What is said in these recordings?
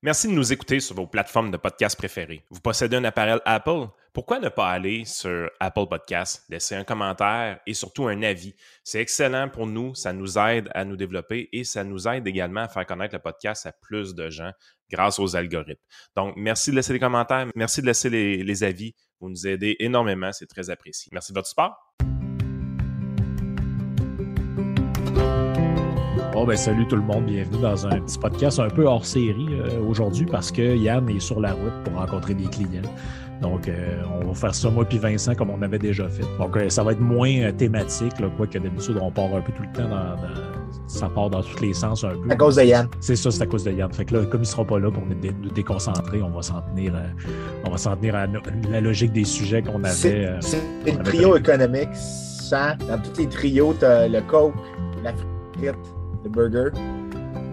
Merci de nous écouter sur vos plateformes de podcast préférées. Vous possédez un appareil Apple? Pourquoi ne pas aller sur Apple Podcast, laisser un commentaire et surtout un avis? C'est excellent pour nous, ça nous aide à nous développer et ça nous aide également à faire connaître le podcast à plus de gens grâce aux algorithmes. Donc, merci de laisser des commentaires, merci de laisser les, les avis. Vous nous aidez énormément, c'est très apprécié. Merci de votre support. Bon, ben, salut tout le monde, bienvenue dans un petit podcast un peu hors série euh, aujourd'hui parce que Yann est sur la route pour rencontrer des clients. Donc, euh, on va faire ça, moi puis Vincent, comme on avait déjà fait. Donc, euh, ça va être moins thématique, là, quoi que d'habitude, on part un peu tout le temps dans, ça part dans tous les sens un peu. À cause de Yann. C'est ça, c'est à cause de Yann. Fait que là, comme il ne sera pas là pour nous, déconcentrer, on va s'en tenir, on va s'en tenir à la logique des sujets qu'on avait. C'est le trio économique. Ça, dans tous les trios, tu as le coke, la frite, le burger.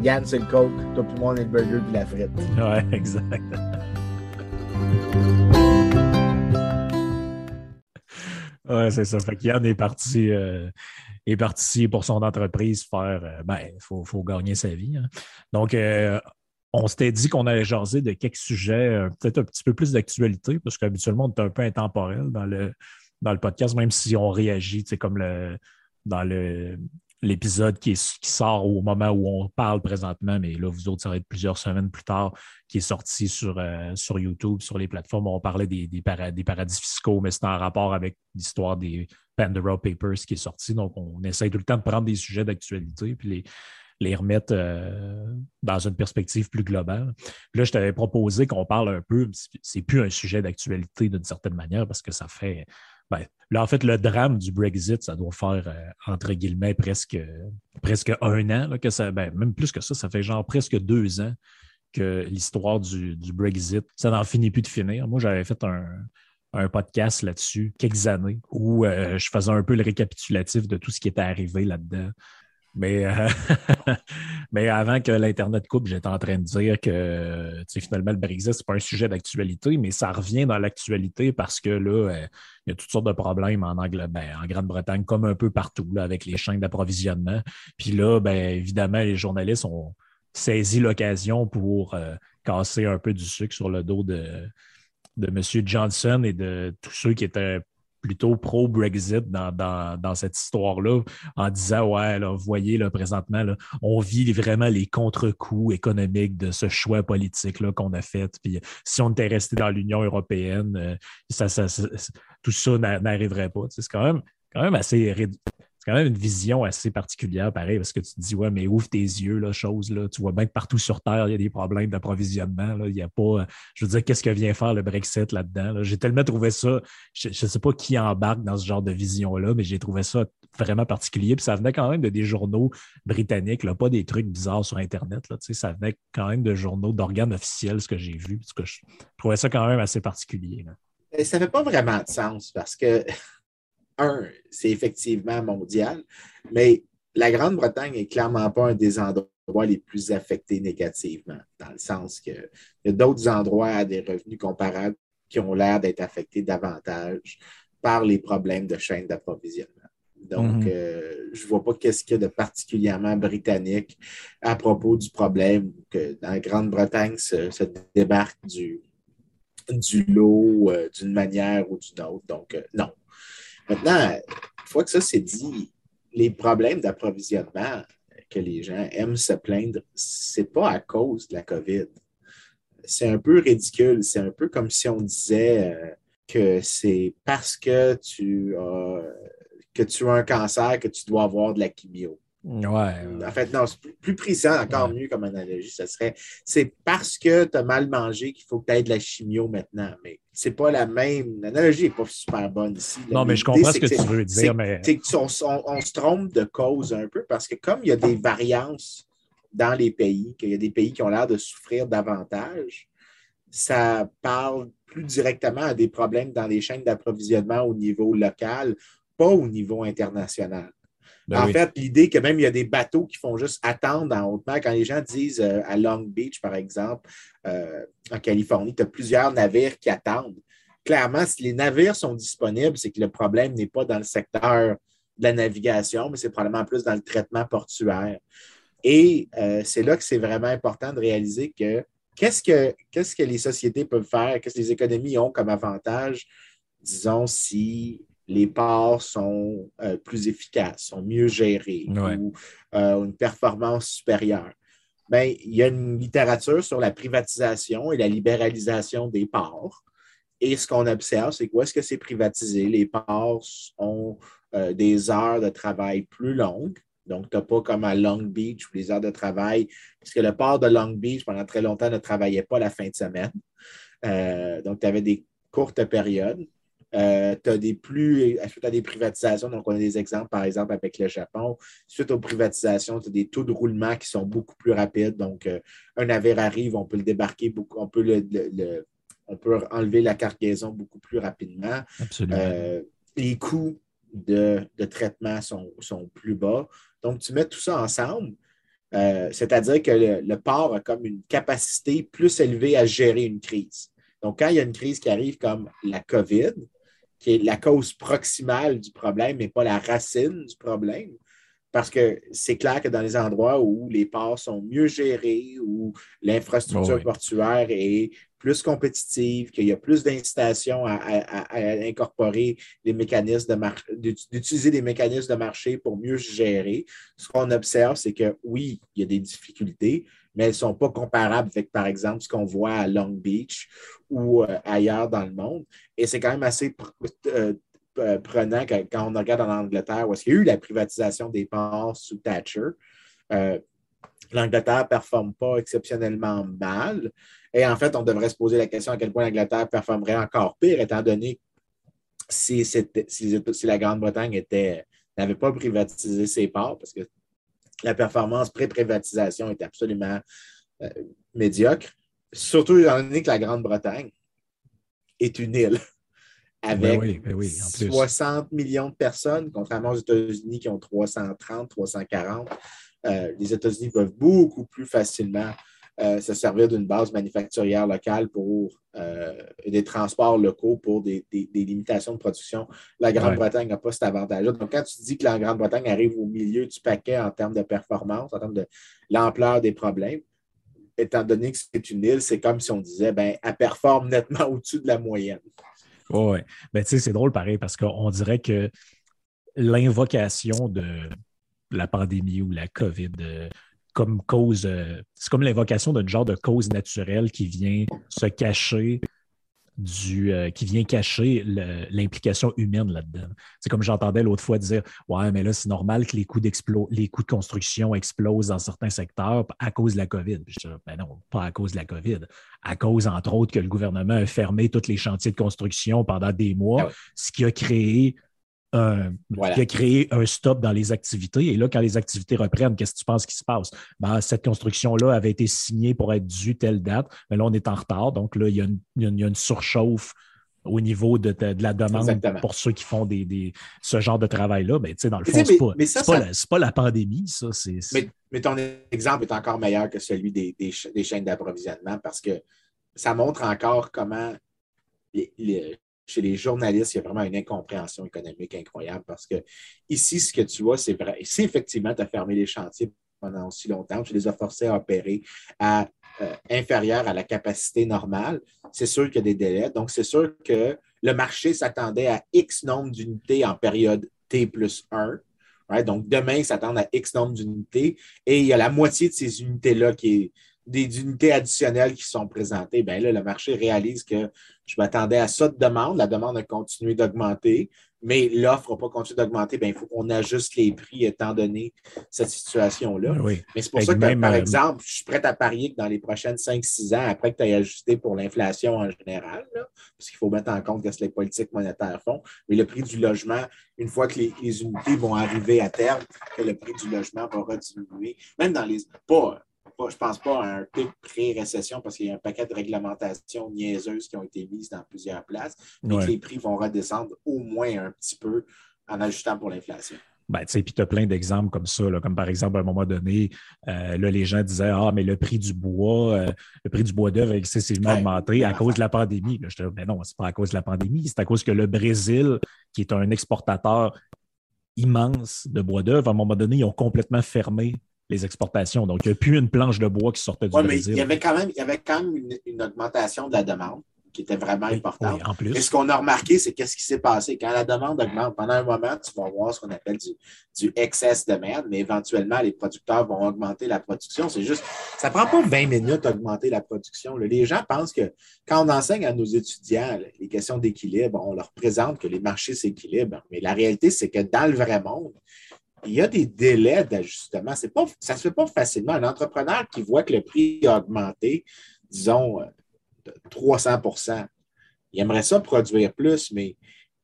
Yann, c'est le coke. Toi, moi, on est le burger puis la frite. Ouais, exact. ouais, c'est ça. Fait que Yann est parti, euh, est parti pour son entreprise faire. Euh, ben, il faut, faut, gagner sa vie. Hein. Donc, euh, on s'était dit qu'on allait jaser de quelques sujets, peut-être un petit peu plus d'actualité, parce qu'habituellement, on est un peu intemporel dans le, dans le podcast, même si on réagit, comme le, dans le, l'épisode qui, sort au moment où on parle présentement, mais là, vous autres, ça va être plusieurs semaines plus tard, qui est sorti sur, euh, sur YouTube, sur les plateformes. On parlait des, paradis fiscaux, mais c'est en rapport avec l'histoire des Pandora Papers qui est sorti. Donc, on essaie tout le temps de prendre des sujets d'actualité puis les, les remettre euh, dans une perspective plus globale. là, je t'avais proposé qu'on parle un peu, c'est plus un sujet d'actualité d'une certaine manière parce que ça fait ben, là, en fait, le drame du Brexit, ça doit faire, euh, entre guillemets, presque, presque un an, que ça, ben, même plus que ça, ça fait genre presque deux ans que l'histoire du, Brexit, ça n'en finit plus de finir. Moi, j'avais fait un, podcast là-dessus quelques années où euh, je faisais un peu le récapitulatif de tout ce qui était arrivé là-dedans. Mais, euh, mais avant que l'Internet coupe, j'étais en train de dire que finalement, le Brexit, ce n'est pas un sujet d'actualité, mais ça revient dans l'actualité parce que là, euh, il y a toutes sortes de problèmes en, ben, en Grande-Bretagne, comme un peu partout, avec les chaînes d'approvisionnement. Puis là, ben, évidemment, les journalistes ont saisi l'occasion pour euh, casser un peu du sucre sur le dos de, de M. Johnson et de tous ceux qui étaient plutôt pro-Brexit dans, cette histoire-là, en disant Ouais, là, vous voyez, là, présentement, on vit vraiment les contre-coups économiques de ce choix politique qu'on a fait. Puis si on était resté dans l'Union européenne, euh, ça, tout ça n'arriverait pas. C'est quand même, quand même assez c'est quand même une vision assez particulière, pareil, parce que tu te dis, ouais, mais ouvre tes yeux, là, chose, là. Tu vois bien que partout sur Terre, il y a des problèmes d'approvisionnement. Il n'y a pas. Je veux dire, qu'est-ce que vient faire le Brexit là-dedans? J'ai tellement trouvé ça. Je ne sais pas qui embarque dans ce genre de vision-là, mais j'ai trouvé ça vraiment particulier. Puis ça venait quand même de des journaux britanniques, là, pas des trucs bizarres sur Internet. Là, ça venait quand même de journaux d'organes officiels, ce que j'ai vu. Parce que je trouvais ça quand même assez particulier. Ça ne fait pas vraiment de sens parce que un, c'est effectivement mondial, mais la Grande-Bretagne n'est clairement pas un des endroits les plus affectés négativement, dans le sens qu'il y a d'autres endroits à des revenus comparables qui ont l'air d'être affectés davantage par les problèmes de chaîne d'approvisionnement. Donc, mhm. euh, je ne vois pas qu'est-ce qu'il y a de particulièrement britannique à propos du problème que dans la Grande-Bretagne se, débarque du, du lot euh, d'une manière ou d'une autre. Donc, euh, non, Maintenant, une fois que ça c'est dit, les problèmes d'approvisionnement que les gens aiment se plaindre, ce n'est pas à cause de la COVID. C'est un peu ridicule. C'est un peu comme si on disait euh, que c'est parce que tu, as, que tu as un cancer que tu dois avoir de la chimio. Ouais, En fait, non, c'est plus, plus encore mieux comme analogie. Ce serait c'est parce que tu as mal mangé qu'il faut que tu aies de la chimio maintenant. Mais c'est pas la même. L'analogie n'est pas super bonne ici. Non, mais je comprends ce que, tu veux dire. Mais... On, se trompe de cause un peu parce que comme il y a des variances dans les pays, qu'il y a des pays qui ont l'air de souffrir davantage, ça parle plus directement à des problèmes dans les chaînes d'approvisionnement au niveau local, pas au niveau international. Ben en fait, l'idée que même il y a des bateaux qui font juste attendre en haute mer, quand les gens disent euh, à Long Beach, par exemple, euh, en Californie, tu as plusieurs navires qui attendent. Clairement, si les navires sont disponibles, c'est que le problème n'est pas dans le secteur de la navigation, mais c'est probablement plus dans le traitement portuaire. Et euh, c'est là que c'est vraiment important de réaliser que qu'est-ce que, qu'est-ce que les sociétés peuvent faire? Qu'est-ce que les économies ont comme avantage, disons, si les ports sont euh, plus efficaces, sont mieux gérés ou euh, une performance supérieure? Bien, il y a une littérature sur la privatisation et la libéralisation des ports. Et ce qu'on observe, c'est que est-ce que c'est privatisé? Les ports ont euh, des heures de travail plus longues. Donc, tu n'as pas comme à Long Beach où les heures de travail, puisque le port de Long Beach, pendant très longtemps, ne travaillait pas la fin de semaine. donc, tu avais des courtes périodes. Euh, tu as des plus, suite à des privatisations, donc on a des exemples, par exemple, avec le Japon. Suite aux privatisations, tu as des taux de roulement qui sont beaucoup plus rapides. Donc, euh, un navire arrive, on peut le débarquer, beaucoup, on, peut le, on peut enlever la cargaison beaucoup plus rapidement. Absolument. Euh, les coûts de, traitement sont, plus bas. Donc, tu mets tout ça ensemble. C'est-à-dire que le, le, port a comme une capacité plus élevée à gérer une crise. Donc, quand il y a une crise qui arrive comme la COVID, qui est la cause proximale du problème, mais pas la racine du problème. Parce que c'est clair que dans les endroits où les ports sont mieux gérés, où l'infrastructure portuaire est plus compétitive, qu'il y a plus d'incitation à, incorporer des mécanismes de d'utiliser des mécanismes de marché pour mieux gérer, ce qu'on observe, c'est que oui, il y a des difficultés, mais elles ne sont pas comparables avec, par exemple, ce qu'on voit à Long Beach ou euh, ailleurs dans le monde. Et c'est quand même assez euh, euh, prenant quand on regarde en Angleterre où est-ce qu'il y a eu la privatisation des ports sous Thatcher. L'Angleterre ne performe pas exceptionnellement mal. Et en fait, on devrait se poser la question à quel point l'Angleterre performerait encore pire, étant donné si, si, la Grande-Bretagne n'avait pas privatisé ses ports, parce que la performance pré-privatisation est absolument euh, médiocre, surtout étant donné que la Grande-Bretagne est une île avec 60 ben millions de personnes, contrairement aux États-Unis qui ont 330, 340. Euh, les États-Unis peuvent beaucoup plus facilement euh, se servir d'une base manufacturière locale pour euh, des transports locaux pour des, limitations de production. La Grande-Bretagne n'a pas cet avantage-là. Donc, quand tu dis que la Grande-Bretagne arrive au milieu du paquet en termes de performance, en termes de l'ampleur des problèmes, étant donné que c'est une île, c'est comme si on disait, ben, elle performe nettement au-dessus de la moyenne. Oui, ben, tu sais, c'est drôle pareil parce qu'on dirait que l'invocation de la pandémie ou la COVID euh, comme cause, euh, c'est comme l'invocation d'un genre de cause naturelle qui vient se cacher du, euh, qui vient cacher l'implication humaine là-dedans. C'est comme j'entendais l'autre fois dire Ouais, mais là, c'est normal que les coûts, les coûts de construction explosent dans certains secteurs à cause de la COVID. je dis, ben non, pas à cause de la COVID. À cause, entre autres, que le gouvernement a fermé tous les chantiers de construction pendant des mois, ah ce qui a créé qui a créé un stop dans les activités. Et là, quand les activités reprennent, qu'est-ce que tu penses qui se passe? Ben, cette construction-là avait été signée pour être due telle date, mais là, on est en retard. Donc là, il y a une, surchauffe au niveau de, la demande pour ceux qui font des, ce genre de travail-là. Mais, dans le fond, ce n'est pas, la pandémie, ça. Mais, ton exemple est encore meilleur que celui des, chaînes d'approvisionnement parce que ça montre encore comment les, chez les journalistes, il y a vraiment une incompréhension économique incroyable parce que ici, ce que tu vois, c'est vrai. Si effectivement, tu as fermé les chantiers pendant aussi longtemps, tu les as forcés à opérer à euh, inférieur à la capacité normale, c'est sûr qu'il y a des délais. Donc, c'est sûr que le marché s'attendait à X nombre d'unités en période T plus 1. Donc, demain, ils s'attendent à X nombre d'unités et il y a la moitié de ces unités-là qui est des unités additionnelles qui sont présentées, bien là, le marché réalise que je m'attendais à ça de demande. La demande a continué d'augmenter, mais l'offre n'a pas continué d'augmenter. Bien, il faut qu'on ajuste les prix étant donné cette situation-là. Mais c'est pour ça que, par euh, exemple, je suis prêt à parier que dans les prochaines 5-6 ans, après que tu aies ajusté pour l'inflation en général, parce qu'il faut mettre en compte ce que les politiques monétaires font, mais le prix du logement, une fois que les, unités vont arriver à terme, que le prix du logement va rediminuer, même dans les. Pas, je je pense pas à un pic pré-récession parce qu'il y a un paquet de réglementations niaiseuses qui ont été mises dans plusieurs places, mais que les prix vont redescendre au moins un petit peu en ajustant pour l'inflation. Ben, puis tu as plein d'exemples comme ça, comme par exemple, à un moment donné, euh, là, les gens disaient Ah, mais le prix du bois, euh, le prix du bois d'œuvre a excessivement augmenté à cause de la pandémie. je dis, mais non, c'est pas à cause de la pandémie, c'est à cause que le Brésil, qui est un exportateur immense de bois d'œuvre, à un moment donné, ils ont complètement fermé les exportations. Donc, il n'y a plus une planche de bois qui sortait du Oui, mais Brésil. il y avait quand même, il y avait quand même une, une augmentation de la demande qui était vraiment Oui, importante. oui, en plus. Et ce qu'on a remarqué, c'est qu'est-ce qui s'est passé? Quand la demande augmente, pendant un moment, tu vas voir ce qu'on appelle du, du excess demand, mais éventuellement, les producteurs vont augmenter la production. C'est juste, ça prend pas 20 minutes d'augmenter la production. là. Les gens pensent que quand on enseigne à nos étudiants là, les questions d'équilibre, on leur présente que les marchés s'équilibrent. Mais la réalité, c'est que dans le vrai monde, il y a des délais d'ajustement. C'est pas, ça ne se fait pas facilement. Un entrepreneur qui voit que le prix a augmenté, disons, euh, de 300 il aimerait ça produire plus, mais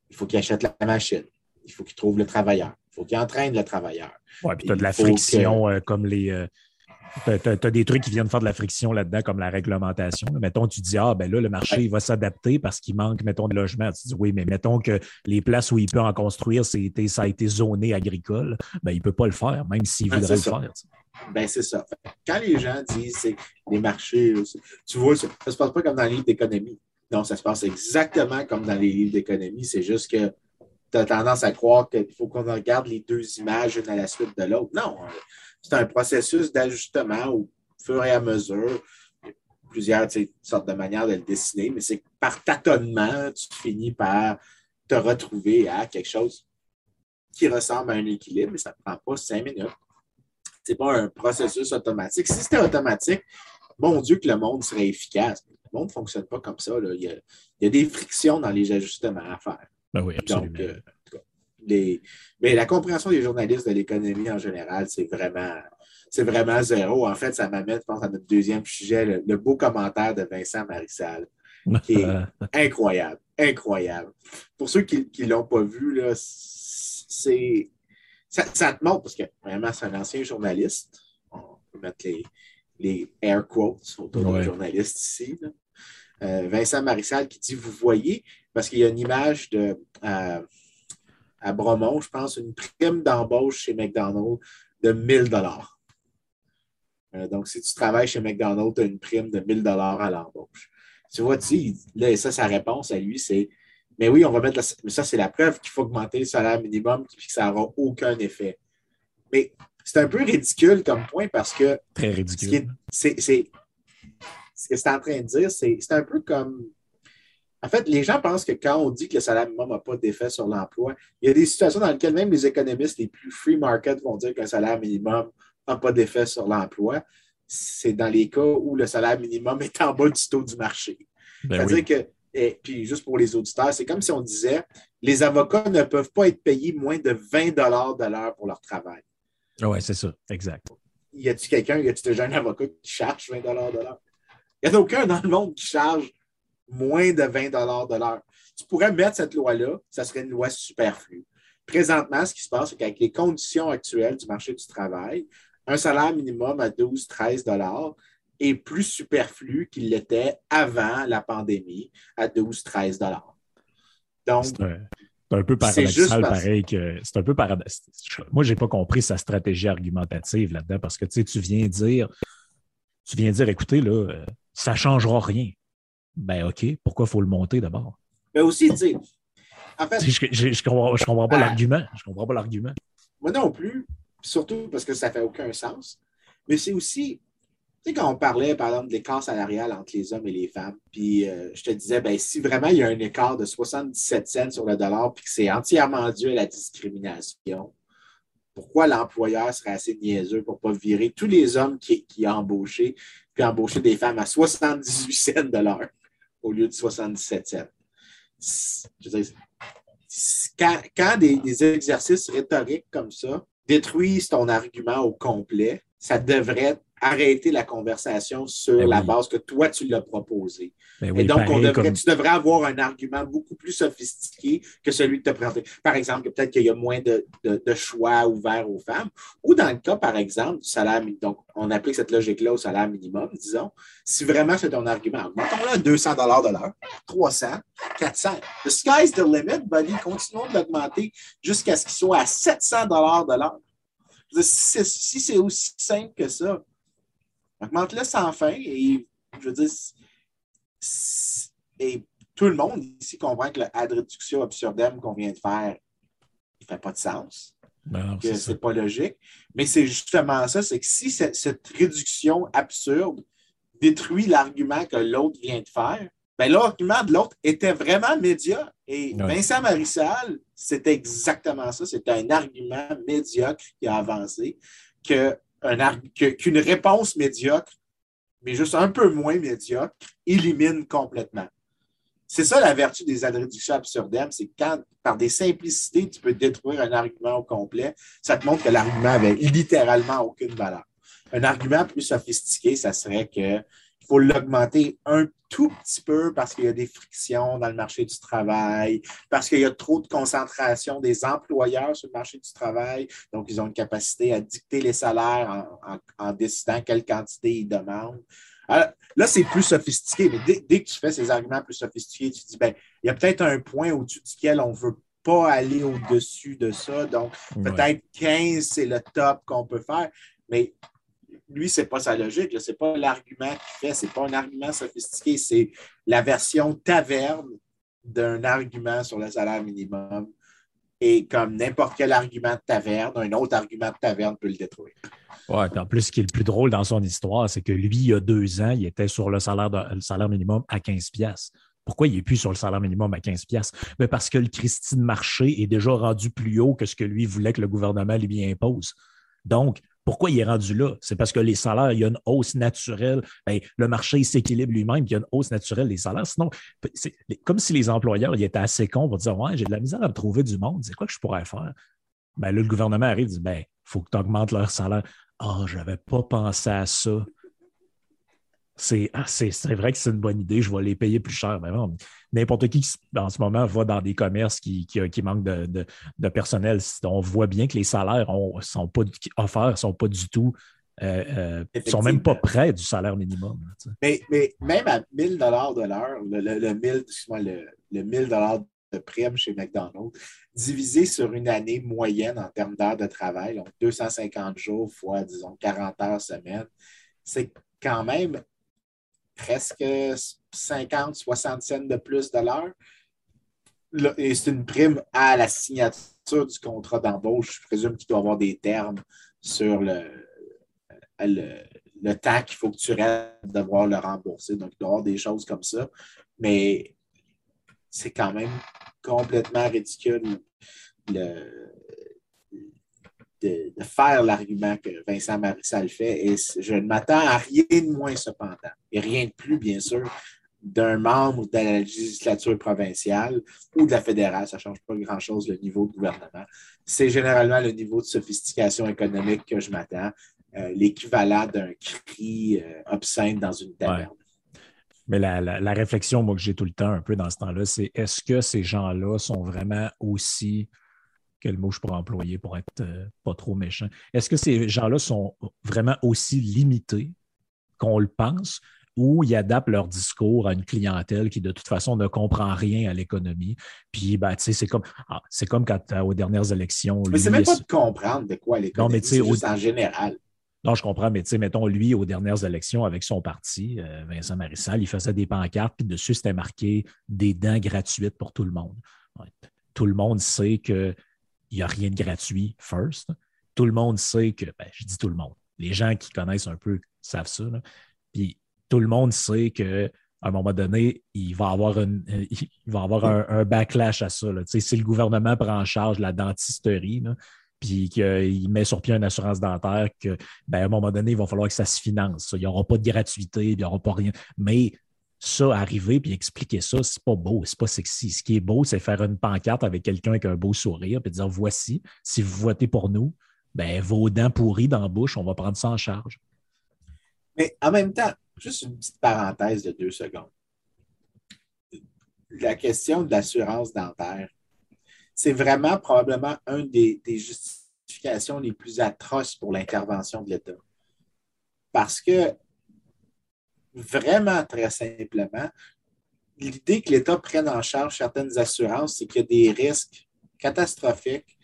il faut qu'il achète la machine. Il faut qu'il trouve le travailleur. Il faut qu'il entraîne le travailleur. Ouais, puis tu as de la friction euh, comme les. euh, tu as, des trucs qui viennent faire de la friction là-dedans, comme la réglementation. Mettons, tu dis, ah, ben là, le marché, il va s'adapter parce qu'il manque, mettons, de logements. Tu dis, oui, mais mettons que les places où il peut en construire, ça a été zoné agricole. Ben, il ne peut pas le faire, même s'il Ouais, voudrait le ça. faire. tu sais. Ben, c'est ça. Quand les gens disent c'est les marchés, tu vois, ça ne se passe pas comme dans les livres d'économie. Non, ça se passe exactement comme dans les livres d'économie. C'est juste que tu as tendance à croire qu'il faut qu'on regarde les deux images une à la suite de l'autre. Non, c'est un processus d'ajustement au fur et à mesure. Il y a plusieurs sortes de manières de le dessiner, mais c'est que par tâtonnement, tu finis par te retrouver à quelque chose qui ressemble à un équilibre, mais ça ne prend pas cinq minutes. C'est pas un processus automatique. Si c'était automatique, mon Dieu, que le monde serait efficace. Le monde ne fonctionne pas comme ça. là. Il, y a, il y a des frictions dans les ajustements à faire. Ben oui, absolument. Donc, euh, les- mais la compréhension des journalistes de l'économie en général, c'est vraiment, c'est vraiment zéro. En fait, ça m'amène, je pense, à notre deuxième sujet, le, le beau commentaire de Vincent Marissal, qui est incroyable, incroyable. Pour ceux qui ne l'ont pas vu, là, c'est, ça, ça te montre, parce que vraiment, c'est un ancien journaliste. On peut mettre les, les air quotes autour Ouais. d'un journaliste ici. là. Euh, Vincent Marissal qui dit Vous voyez, parce qu'il y a une image de, à, à Bromont, je pense, une prime d'embauche chez McDonald's de 1000 dollars. Euh, donc, si tu travailles chez McDonald's, tu as une prime de 1000 dollars à l'embauche. Tu vois, tu là, et ça, sa réponse à lui, c'est Mais oui, on va mettre, la- mais ça, c'est la preuve qu'il faut augmenter le salaire minimum et que ça n'aura aucun effet. Mais c'est un peu ridicule comme point parce que Très ce qui est- ridicule. c'est, c'est- ce que c'est en train de dire, c'est, c'est un peu comme. En fait, les gens pensent que quand on dit que le salaire minimum n'a pas d'effet sur l'emploi, il y a des situations dans lesquelles même les économistes les plus free market vont dire qu'un salaire minimum n'a pas d'effet sur l'emploi. C'est dans les cas où le salaire minimum est en bas du taux du marché. Ben C'est-à-dire oui. que, et puis juste pour les auditeurs, c'est comme si on disait les avocats ne peuvent pas être payés moins de 20 de l'heure pour leur travail. Oui, c'est ça, exact. Y a-t-il quelqu'un, y a-t-il déjà un avocat qui charge 20 de l'heure? Il n'y en a aucun dans le monde qui charge moins de 20 de l'heure. Tu pourrais mettre cette loi-là, ça serait une loi superflue. Présentement, ce qui se passe, c'est qu'avec les conditions actuelles du marché du travail, un salaire minimum à 12-13 est plus superflu qu'il l'était avant la pandémie à 12-13 Donc, C'est un, c'est un peu paradoxal, pareil que c'est un peu paradoxal. Moi, j'ai pas compris sa stratégie argumentative là-dedans parce que tu viens dire, tu viens dire, écoutez, là, euh, ça changera rien. Ben OK, pourquoi il faut le monter d'abord? mais aussi, tu sais, en fait, Je, je, je comprends, je comprends pas Ah. l'argument. Je comprends pas l'argument. Moi non plus, surtout parce que ça ne fait aucun sens. Mais c'est aussi, tu sais, quand on parlait, par exemple, de l'écart salarial entre les hommes et les femmes, puis euh, je te disais, ben, si vraiment il y a un écart de 77 cents sur le dollar, puis que c'est entièrement dû à la discrimination, pourquoi l'employeur serait assez niaiseux pour ne pas virer tous les hommes qui, qui a embauché, puis embaucher des femmes à 78 cents de l'heure? Au lieu de 77 cents? C'est- Je veux dire, quand, quand des, des exercices rhétoriques comme ça détruisent ton argument au complet, ça devrait arrêter la conversation sur Ben la oui. base que toi, tu l'as proposé. Ben Et donc, on pareil devrait, comme- tu devrais avoir un argument beaucoup plus sophistiqué que celui que tu as présenté. Par exemple, que peut-être qu'il y a moins de, de- de choix ouverts aux femmes. Ou dans le cas, par exemple, du salaire minimum. Donc, on applique cette logique-là au salaire minimum, disons. Si vraiment c'est ton argument, augmentons-le à 200 de l'heure, 300, 400. The sky's the limit, buddy. Continuons de l'augmenter jusqu'à ce qu'il soit à 700 de l'heure. Si c'est aussi simple que ça, augmente-le sans fin et je veux dire, et tout le monde ici comprend que le ad reductio absurdum qu'on vient de faire, il ne fait pas de sens. Ben que c'est pas logique. Mais c'est justement ça, c'est que si cette, réduction absurde détruit l'argument que l'autre vient de faire, ben, l'argument de l'autre était vraiment médiocre. Et Vincent Marissal, c'était exactement ça. C'était un argument médiocre qui a avancé, qu'une réponse médiocre, mais juste un peu moins médiocre, élimine complètement. C'est ça la vertu des réductions absurdem, c'est quand, par des simplicités, tu peux détruire un argument au complet, ça te montre que l'argument avait littéralement aucune valeur. Un argument plus sophistiqué, ça serait qu'il faut l'augmenter un tout petit peu parce qu'il y a des frictions dans le marché du travail, parce qu'il y a trop de concentration des employeurs sur le marché du travail, donc ils ont une capacité à dicter les salaires en décidant quelle quantité ils demandent. Ah, là, c'est plus sophistiqué, mais dès, que tu fais ces arguments plus sophistiqués, tu te dis, ben, il y a peut-être un point au-dessus duquel on ne veut pas aller au-dessus de ça. Donc, peut-être 15, c'est le top qu'on peut faire. Mais lui, ce n'est pas sa logique. Ce n'est pas l'argument qu'il fait. Ce n'est pas un argument sophistiqué. C'est la version taverne d'un argument sur le salaire minimum. Et comme n'importe quel argument de taverne, un autre argument de taverne peut le détruire. Oui, en plus, ce qui est le plus drôle dans son histoire, c'est que lui, il y a deux ans, il était sur le salaire, le salaire minimum à 15 pièces. Pourquoi il n'est plus sur le salaire minimum à 15 pièces Mais parce que le Christine Marché est déjà rendu plus haut que ce que lui voulait que le gouvernement lui impose. Donc, pourquoi il est rendu là? C'est parce que les salaires, il y a une hausse naturelle. Ben, le marché s'équilibre lui-même, il y a une hausse naturelle des salaires. Sinon, c'est comme si les employeurs ils étaient assez cons pour dire Ouais, j'ai de la misère à trouver du monde, c'est quoi que je pourrais faire? Ben, là, le gouvernement arrive et dit ben, il faut que tu augmentes leur salaire. Ah, oh, je n'avais pas pensé à ça. Ah, c'est vrai que c'est une bonne idée, je vais les payer plus cher. N'importe qui en ce moment va dans des commerces qui, qui, manquent de, personnel. On voit bien que les salaires ne sont pas offerts, ne sont pas du tout, euh, euh sont même pas près du salaire minimum. mais, mais, même à 1000 de l'heure, le, le, le, le 1000 de prime chez McDonald's, divisé sur une année moyenne en termes d'heures de travail, donc 250 jours fois, disons, 40 heures semaine, c'est quand même presque 50, 60 cents de plus de l'heure. Et c'est une prime à la signature du contrat d'embauche. Je présume qu'il doit y avoir des termes sur le, le, temps qu'il faut que tu restes de devoir le rembourser. Donc, il doit y avoir des choses comme ça. Mais c'est quand même complètement ridicule de, faire l'argument que Vincent Marissal fait. Et je ne m'attends à rien de moins cependant, et rien de plus, bien sûr, d'un membre de la législature provinciale ou de la fédérale. Ça ne change pas grand-chose le niveau de gouvernement. C'est généralement le niveau de sophistication économique que je m'attends, euh, l'équivalent d'un cri euh, obscène dans une taverne. Mais la, réflexion, moi, que j'ai tout le temps un peu dans ce temps-là, c'est est-ce que ces gens-là sont vraiment aussi, quel mot je pourrais employer pour être euh, pas trop méchant, est-ce que ces gens-là sont vraiment aussi limités qu'on le pense ou ils adaptent leur discours à une clientèle qui, de toute façon, ne comprend rien à l'économie? Puis, ben, tu sais, c'est comme, ah, c'est comme quand, euh, aux dernières élections. Mais c'est même pas de comprendre de quoi l'économie, c'est juste en général. Non, je comprends, mais tu sais, mettons, lui, aux dernières élections, avec son parti, euh, Vincent Marissal, il faisait des pancartes, puis dessus, c'était marqué des dents gratuites pour tout le monde. Tout le monde sait qu'il n'y a rien de gratuit, first. Tout le monde sait que, ben, je dis tout le monde, les gens qui connaissent un peu savent ça. Puis tout le monde sait qu'à un moment donné, il va avoir, une, il va avoir un, backlash à ça. Si le gouvernement prend en charge la dentisterie, puis qu'il met sur pied une assurance dentaire, que, ben, à un moment donné, il va falloir que ça se finance. Il n'y aura pas de gratuité, il n'y aura pas rien. Mais ça, arriver puis expliquer ça, c'est pas beau, c'est pas sexy. Ce qui est beau, c'est faire une pancarte avec quelqu'un avec un beau sourire puis dire voici, si vous votez pour nous, ben, vos dents pourries dans la bouche, on va prendre ça en charge. Mais en même temps, juste une petite parenthèse de deux secondes. La question de l'assurance dentaire, c'est vraiment probablement une des, justifications les plus atroces pour l'intervention de l'État. Parce que, vraiment très simplement, l'idée que l'État prenne en charge certaines assurances, c'est qu'il y a des risques catastrophiques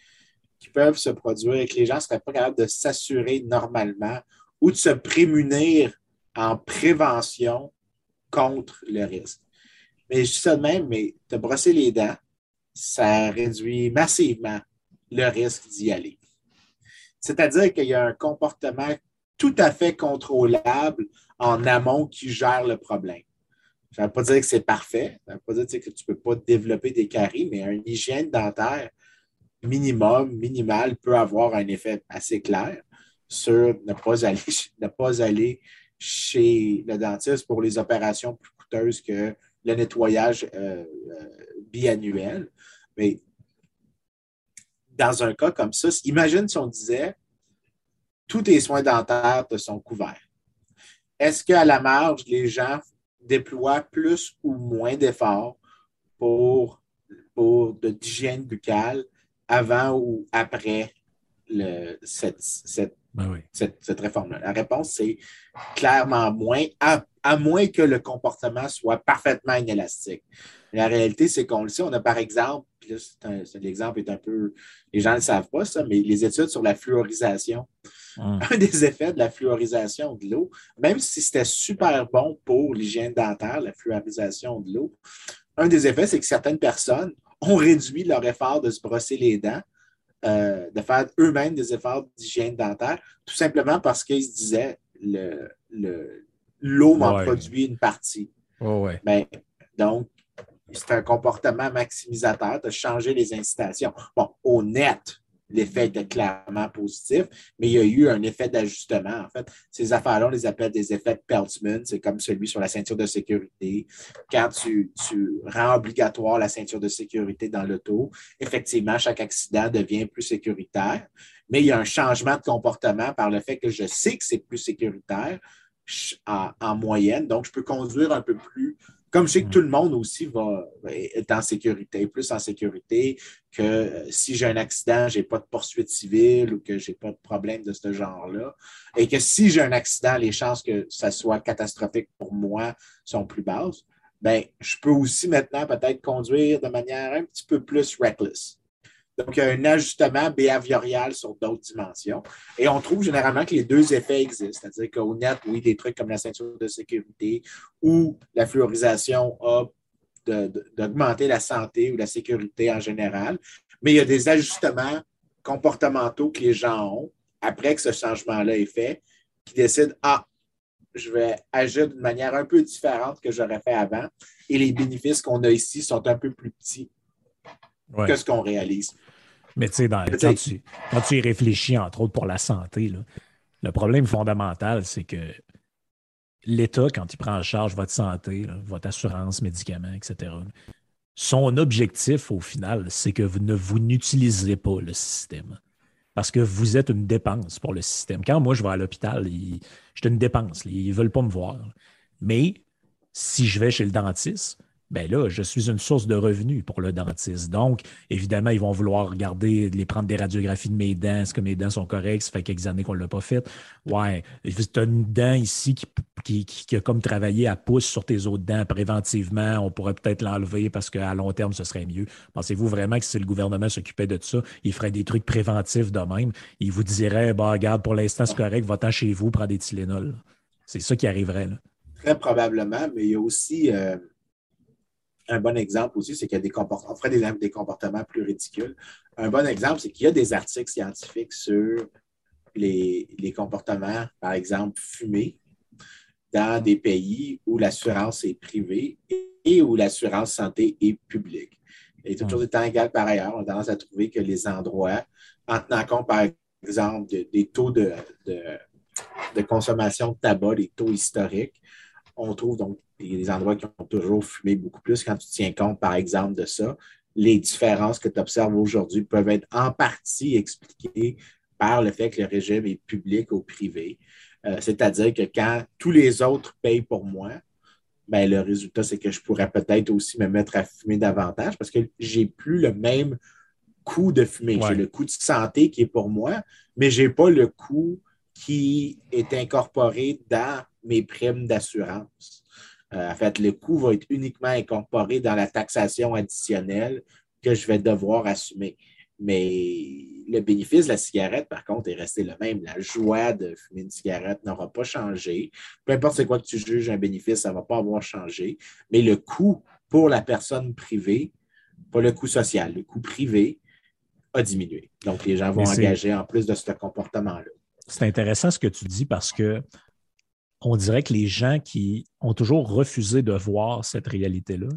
qui peuvent se produire et que les gens ne seraient pas capables de s'assurer normalement ou de se prémunir en prévention contre le risque. Mais je dis de même, mais de brosser les dents, ça réduit massivement le risque d'y aller. C'est-à-dire qu'il y a un comportement tout à fait contrôlable en amont qui gère le problème. Ça ne veut pas dire que c'est parfait, ça ne veut pas dire que tu ne peux pas développer des caries, mais une hygiène dentaire minimum, minimal, peut avoir un effet assez clair sur ne pas aller, ne pas aller chez le dentiste pour les opérations plus coûteuses que le nettoyage euh, euh, biannuel. Mais dans un cas comme ça, imagine si on disait tous tes soins dentaires te sont couverts. Est-ce qu'à la marge, les gens déploient plus ou moins d'efforts pour, pour de d'hygiène buccale avant ou après le, cette, cette, ben cette, réforme-là? La réponse, c'est clairement moins, à, à, moins que le comportement soit parfaitement inélastique. La réalité, c'est qu'on le sait, on a par exemple, puis l'exemple est un peu, les gens ne le savent pas, ça, mais les études sur la fluorisation. Hum. Un des effets de la fluorisation de l'eau, même si c'était super bon pour l'hygiène dentaire, la fluorisation de l'eau, un des effets, c'est que certaines personnes ont réduit leur effort de se brosser les dents, euh, de faire eux-mêmes des efforts d'hygiène dentaire, tout simplement parce qu'ils se disaient l'eau le, m'en produit une partie. ouais. Ben, donc, c'est un comportement maximisateur de changer les incitations. Bon, au net, l'effet était clairement positif, mais il y a eu un effet d'ajustement. En fait, ces affaires-là, on les appelle des effets de Peltzman. C'est comme celui sur la ceinture de sécurité. Quand tu, tu rends obligatoire la ceinture de sécurité dans l'auto, effectivement, chaque accident devient plus sécuritaire, mais il y a un changement de comportement par le fait que je sais que c'est plus sécuritaire en, en moyenne, donc je peux conduire un peu plus comme je sais que tout le monde aussi va être en sécurité, plus en sécurité que euh, si j'ai un accident, je n'ai pas de poursuite civile ou que je n'ai pas de problème de ce genre-là. Et que si j'ai un accident, les chances que ça soit catastrophique pour moi sont plus basses. Bien, je peux aussi maintenant peut-être conduire de manière un petit peu plus reckless. Donc, il y a un ajustement behaviorial sur d'autres dimensions. Et on trouve généralement que les deux effets existent. C'est-à-dire qu'au net, oui, des trucs comme la ceinture de sécurité ou la fluorisation a d'augmenter la santé ou la sécurité en général. Mais il y a des ajustements comportementaux que les gens ont après que ce changement-là est fait, qui décident, ah, je vais agir d'une manière un peu différente que j'aurais fait avant. Et les bénéfices qu'on a ici sont un peu plus petits que ce qu'on réalise. Mais tu sais, quand, tu, y réfléchis, entre autres pour la santé, le problème fondamental, c'est que l'État, quand il prend en charge votre santé, votre assurance, médicaments, etc., son objectif, au final, c'est que vous ne vous n'utilisez pas le système. Parce que vous êtes une dépense pour le système. Quand moi, je vais à l'hôpital, je suis une dépense. Ils ne veulent pas me voir. Mais si je vais chez le dentiste, ben là, je suis une source de revenus pour le dentiste. Donc, évidemment, ils vont vouloir regarder, les prendre des radiographies de mes dents. Est-ce que mes dents sont correctes? Ça fait quelques années qu'on ne l'a pas fait. Ouais, tu as une dent ici qui, qui, a comme travaillé à pouce sur tes autres dents préventivement. On pourrait peut-être l'enlever parce qu'à long terme, ce serait mieux. Pensez-vous vraiment que si le gouvernement s'occupait de ça, il ferait des trucs préventifs de même? Il vous dirait, bah, regarde, pour l'instant, c'est correct, va-t'en chez vous, prends des Tylenol. C'est ça qui arriverait. Là. Très probablement, mais il y a aussi. Euh, un bon exemple aussi, c'est qu'il y a des comportements, on ferait des, comportements plus ridicules. Un bon exemple, c'est qu'il y a des articles scientifiques sur les, comportements, par exemple, fumés dans des pays où l'assurance est privée et où l'assurance santé est publique. Et toujours des temps égal par ailleurs, on a tendance à trouver que les endroits, en tenant compte, par exemple, des taux de, de consommation de tabac, des taux historiques, on trouve donc des endroits qui ont toujours fumé beaucoup plus. Quand tu tiens compte, par exemple, de ça, les différences que tu observes aujourd'hui peuvent être en partie expliquées par le fait que le régime est public ou privé. Euh, c'est-à-dire que quand tous les autres payent pour moi, ben, le résultat, c'est que je pourrais peut-être aussi me mettre à fumer davantage parce que j'ai plus le même coût de fumer. J'ai le coût de santé qui est pour moi, mais je n'ai pas le coût qui est incorporé dans mes primes d'assurance. Euh, en fait, le coût va être uniquement incorporé dans la taxation additionnelle que je vais devoir assumer. Mais le bénéfice de la cigarette, par contre, est resté le même. La joie de fumer une cigarette n'aura pas changé. Peu importe c'est quoi que tu juges un bénéfice, ça ne va pas avoir changé. Mais le coût pour la personne privée, pas le coût social, le coût privé, a diminué. Donc, les gens vont engager en plus de ce comportement-là. C'est intéressant ce que tu dis parce que on dirait que les gens qui ont toujours refusé de voir cette réalité-là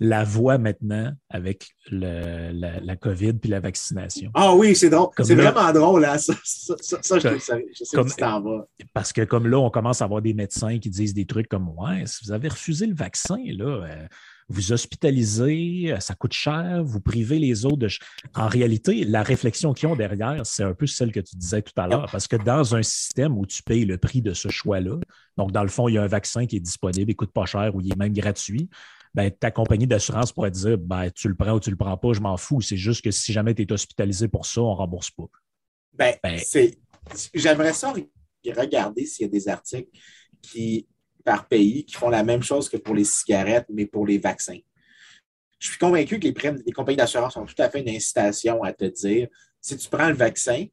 la voient maintenant avec la, la, COVID puis la vaccination. Ah oui, c'est drôle. C'est vraiment drôle, là. Hein, ça, ça, je, sais, je sais comme, t'en vas. Parce que comme là, on commence à avoir des médecins qui disent des trucs comme Ouais, si vous avez refusé le vaccin, là, euh, vous hospitalisez, euh, ça coûte cher, vous privez les autres de. En réalité, la réflexion qu'ils ont derrière, c'est un peu celle que tu disais tout à l'heure, parce que dans un système où tu payes le prix de ce choix-là, donc dans le fond, il y a un vaccin qui est disponible, il coûte pas cher ou il est même gratuit. Ben, ta compagnie d'assurance pourrait te dire ben, tu le prends ou tu le prends pas, je m'en fous. C'est juste que si jamais tu es hospitalisé pour ça, on ne rembourse pas. Ben, ben J'aimerais ça regarder s'il y a des articles qui par pays qui font la même chose que pour les cigarettes, mais pour les vaccins. Je suis convaincu que les, compagnies d'assurance ont tout à fait une incitation à te dire si tu prends le vaccin,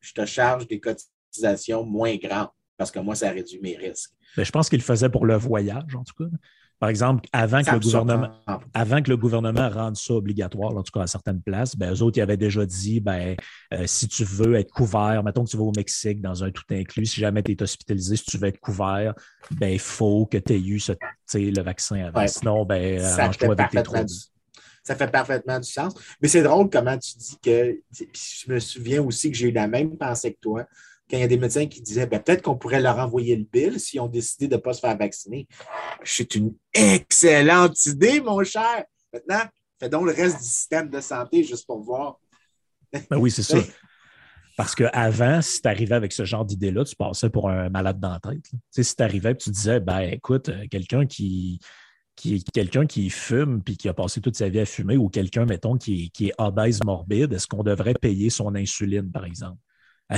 je te charge des cotisations moins grandes parce que moi, ça réduit mes risques. Mais ben, je pense qu'ils le faisaient pour le voyage, en tout cas. Par exemple, avant que, le gouvernement, avant que le gouvernement rende ça obligatoire, en tout cas à certaines places, ben, eux autres, ils avaient déjà dit ben, euh, si tu veux être couvert, mettons que tu vas au Mexique dans un tout inclus, si jamais tu es hospitalisé, si tu veux être couvert, ben, il faut que tu aies eu le vaccin avant. Sinon, ben, arrange-toi avec tes trous. Ça fait parfaitement du sens. Mais c'est drôle comment tu dis que. Je me souviens aussi que j'ai eu la même pensée que toi quand il y a des médecins qui disaient ben, peut-être qu'on pourrait leur envoyer le bill si on décidé de ne pas se faire vacciner. C'est une excellente idée, mon cher. Maintenant, fais donc le reste du système de santé juste pour voir. Ben oui, c'est ça. Parce qu'avant, si tu arrivais avec ce genre d'idée-là, tu passais pour un malade dans la tête. Tu sais, si tu arrivais et tu disais, ben écoute, euh, quelqu'un qui, qui quelqu'un qui fume puis qui a passé toute sa vie à fumer ou quelqu'un, mettons, qui, qui est obèse morbide, est-ce qu'on devrait payer son insuline, par exemple?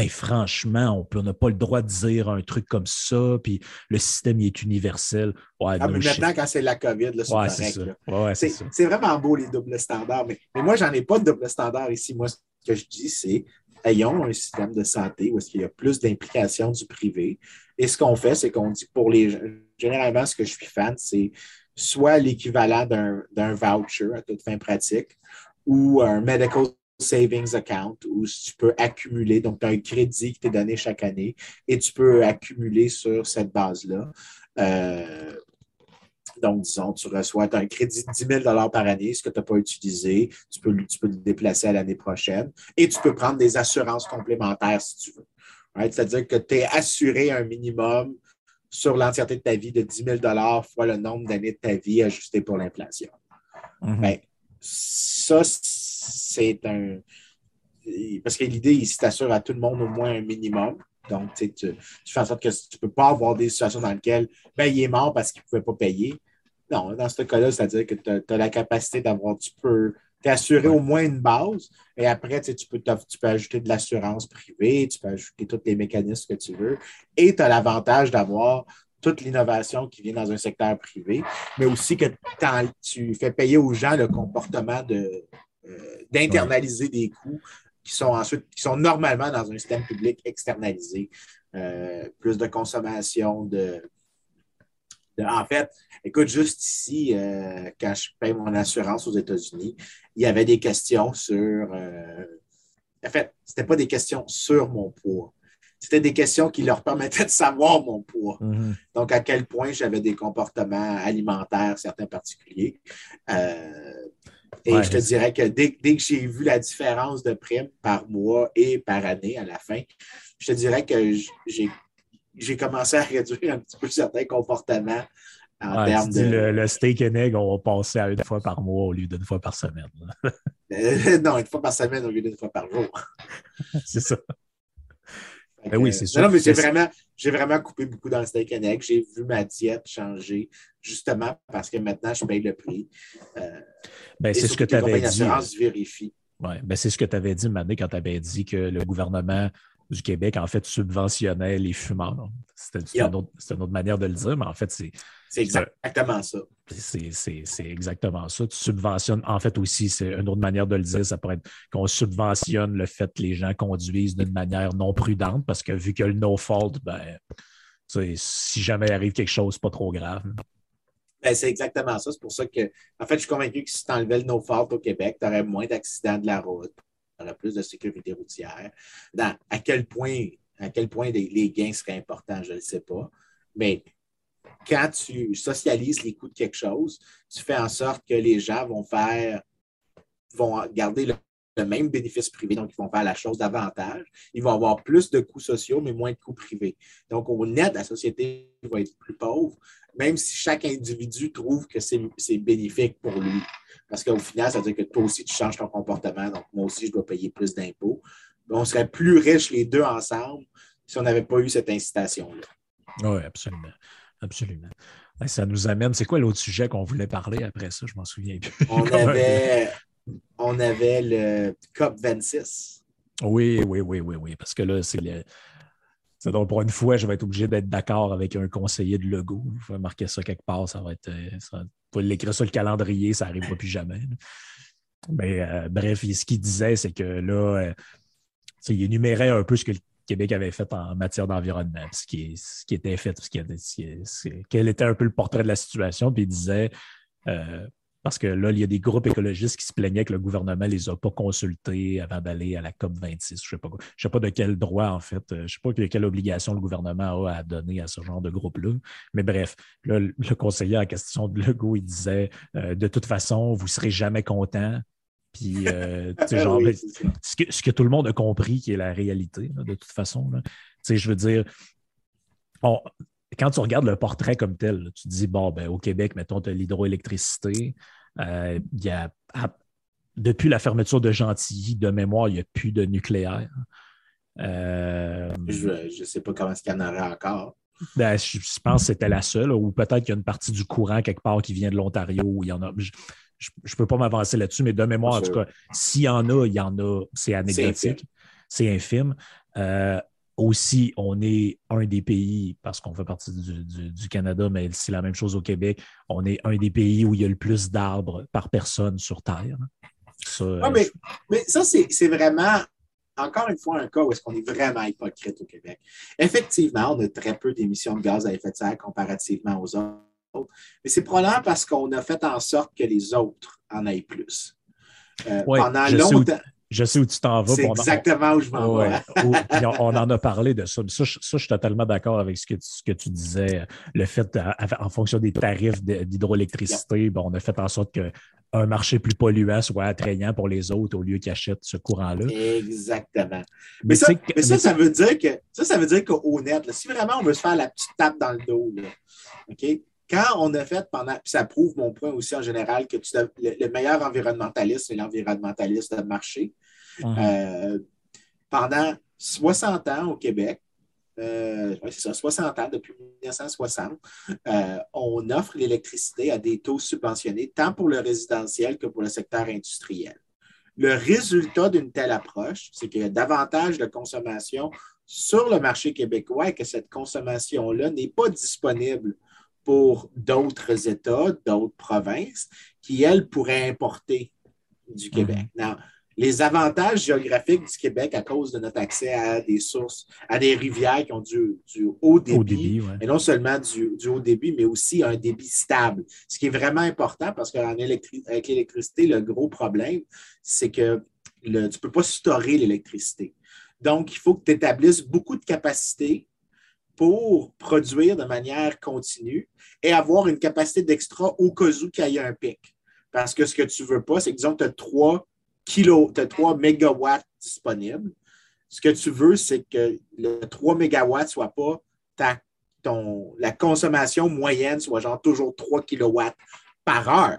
Franchement, on n'a pas le droit de dire un truc comme ça, puis le système est universel. Ouais, ah, mais maintenant, quand c'est la COVID, c'est C'est vraiment beau, les doubles standards. Mais, moi, j'en ai pas de double standard ici. Moi, ce que je dis, c'est ayons un système de santé où est-ce qu'il y a plus d'implication du privé. Et ce qu'on fait, c'est qu'on dit pour les généralement, ce que je suis fan, c'est soit l'équivalent d'un voucher à toute fin pratique ou un medical savings account où tu peux accumuler, donc tu as un crédit qui t'est donné chaque année et tu peux accumuler sur cette base-là. Euh, donc, disons, tu reçois un crédit de 10 000 par année, ce que tu n'as pas utilisé, tu peux, tu peux le déplacer à l'année prochaine et tu peux prendre des assurances complémentaires si tu veux. C'est-à-dire que tu es assuré un minimum sur l'entièreté de ta vie de 10 000 fois le nombre d'années de ta vie ajusté pour l'inflation. Ben, ça, c'est un. Parce que l'idée, il t'assure à tout le monde au moins un minimum. Donc, tu, tu, fais en sorte que tu ne peux pas avoir des situations dans lesquelles ben, il est mort parce qu'il ne pouvait pas payer. Non, dans ce cas-là, c'est-à-dire que tu as, la capacité d'avoir, tu peux t'assurer au moins une base et après, tu, peux, tu peux ajouter de l'assurance privée, tu peux ajouter tous les mécanismes que tu veux et tu as l'avantage d'avoir toute l'innovation qui vient dans un secteur privé, mais aussi que tu fais payer aux gens le comportement de, euh, d'internaliser des coûts qui sont ensuite, qui sont normalement dans un système public externalisé. Euh, plus de consommation, de, En fait, écoute, juste ici, euh, quand je paye mon assurance aux États-Unis, il y avait des questions sur. en fait, ce n'était pas des questions sur mon poids c'était des questions qui leur permettaient de savoir mon poids. Mm-hmm. Donc, à quel point j'avais des comportements alimentaires, certains particuliers. Et je te dirais que dès, que j'ai vu la différence de prime par mois et par année à la fin, je te dirais que j'ai commencé à réduire un petit peu certains comportements en termes de. Le, steak and egg, on va passer à une fois par mois au lieu d'une fois par semaine. Euh, non, une fois par semaine au lieu d'une fois par jour. c'est ça. Ben oui, c'est sûr. Non, mais j'ai vraiment, vraiment coupé beaucoup dans le steak and egg. J'ai vu ma diète changer justement parce que maintenant, je paye le prix. Euh, ben, c'est ce que tu avais dit. vérifie. Ouais, ben, c'est ce que tu avais dit, Mané, quand tu avais dit que le gouvernement du Québec, en fait, subventionnait les fumeurs. C'était une, autre manière de le dire, mais en fait, c'est. C'est exactement ça. C'est exactement ça. Tu subventionnes, en fait aussi, c'est une autre manière de le dire, ça pourrait être qu'on subventionne le fait que les gens conduisent d'une manière non prudente, parce que vu que le no-fault, ben, si jamais arrive quelque chose, pas trop grave. Ben, c'est exactement ça. C'est pour ça que, en fait, je suis convaincu que si tu enlevais le no-fault au Québec, tu aurais moins d'accidents de la route. Aurait plus de sécurité routière. à quel point, à quel point les, gains seraient importants, je ne sais pas. Mais quand tu socialises les coûts de quelque chose, tu fais en sorte que les gens vont faire, vont garder le, même bénéfice privé, donc ils vont faire la chose davantage. Ils vont avoir plus de coûts sociaux, mais moins de coûts privés. Donc, au net, la société va être plus pauvre, même si chaque individu trouve que c'est bénéfique pour lui. Parce qu'au final, ça veut dire que toi aussi, tu changes ton comportement, donc moi aussi, je dois payer plus d'impôts. On serait plus riches les deux ensemble si on n'avait pas eu cette incitation-là. Oui, absolument. Absolument. Ça nous amène. C'est quoi l'autre sujet qu'on voulait parler après ça? Je m'en souviens plus. On avait, on avait le COP 26. Oui, oui, oui, oui, oui. Parce que là, c'est le. Donc, pour une fois, je vais être obligé d'être d'accord avec un conseiller de logo. Je vais marquer ça quelque part. Ça va être. Euh, ça, l'écrire sur le calendrier, ça n'arrivera plus jamais. Mais euh, bref, ce qu'il disait, c'est que là, euh, il énumérait un peu ce que le Québec avait fait en matière d'environnement, ce qui, ce qui était fait, ce quel était un peu le portrait de la situation, puis il disait parce que là, il y a des groupes écologistes qui se plaignaient que le gouvernement ne les a pas consultés avant d'aller à la COP 26. Je ne sais, sais, pas de quel droit, en fait. Je ne sais pas quelle obligation le gouvernement a à donner à ce genre de groupe-là. Mais bref, le conseiller en question de Legault, il disait euh, de toute façon, vous ne serez jamais content. Puis, euh, genre, ce, que, ce, que, tout le monde a compris, qui est la réalité, de toute façon. Je veux dire, quand tu regardes le portrait comme tel, tu te dis, bon, ben, au Québec, mettons, tu as l'hydroélectricité, euh, y a, depuis la fermeture de Gentilly, de mémoire, il n'y a plus de nucléaire. Euh, je ne sais pas comment est-ce qu'il y en aurait encore. Ben, je, pense que c'était la seule, ou peut-être qu'il y a une partie du courant quelque part qui vient de l'Ontario, où il y en a. Je ne peux pas m'avancer là-dessus, mais de mémoire, en tout cas, s'il y en a, il y en a, c'est anecdotique, c'est infime. Euh, aussi, on est un des pays, parce qu'on fait partie du, Canada, mais c'est la même chose au Québec, on est un des pays où il y a le plus d'arbres par personne sur Terre. Ça, mais, ça, c'est vraiment, encore une fois, un cas où est-ce qu'on est vraiment hypocrite au Québec. Effectivement, on a très peu d'émissions de gaz à effet de serre comparativement aux autres, mais c'est probablement parce qu'on a fait en sorte que les autres en aient plus. Euh, pendant longtemps je sais où tu t'en vas. C'est exactement où je m'en vais. on, en a parlé de ça. Ça, je, suis totalement d'accord avec ce que, tu, ce que tu disais. Le fait, en fonction des tarifs d'hydroélectricité, on a fait en sorte qu'un marché plus polluant soit attrayant pour les autres au lieu qu'ils achètent ce courant-là. Exactement. Mais, ça, ça, veut dire que ça, ça veut dire qu'au net, si vraiment on veut se faire la petite tape dans le dos, OK? Quand on a fait pendant, puis ça prouve mon point aussi en général, que le, meilleur environnementaliste, c'est l'environnementaliste de marché. Euh, pendant 60 ans au Québec, euh, c'est ça, 60 ans, depuis 1960, euh, on offre l'électricité à des taux subventionnés, tant pour le résidentiel que pour le secteur industriel. Le résultat d'une telle approche, c'est qu'il y a davantage de consommation sur le marché québécois et que cette consommation-là n'est pas disponible pour d'autres États, d'autres provinces qui, elles, pourraient importer du Québec. Mhm. les avantages géographiques du Québec à cause de notre accès à des sources, à des rivières qui ont du, haut débit, et non seulement du, haut débit, mais aussi un débit stable. Ce qui est vraiment important parce qu'avec l'électricité, le gros problème, c'est que tu ne peux pas storer l'électricité. Donc, il faut que tu établisses beaucoup de capacités pour produire de manière continue et avoir une capacité d'extra au cas où qu'il y ait un pic. Parce que ce que tu ne veux pas, c'est que, disons, tu as 3 kilos, tu as 3 mégawatts disponibles. Ce que tu veux, c'est que le 3 mégawatts ne soit pas ta, ton, la consommation moyenne soit genre toujours 3 kilowatts par heure.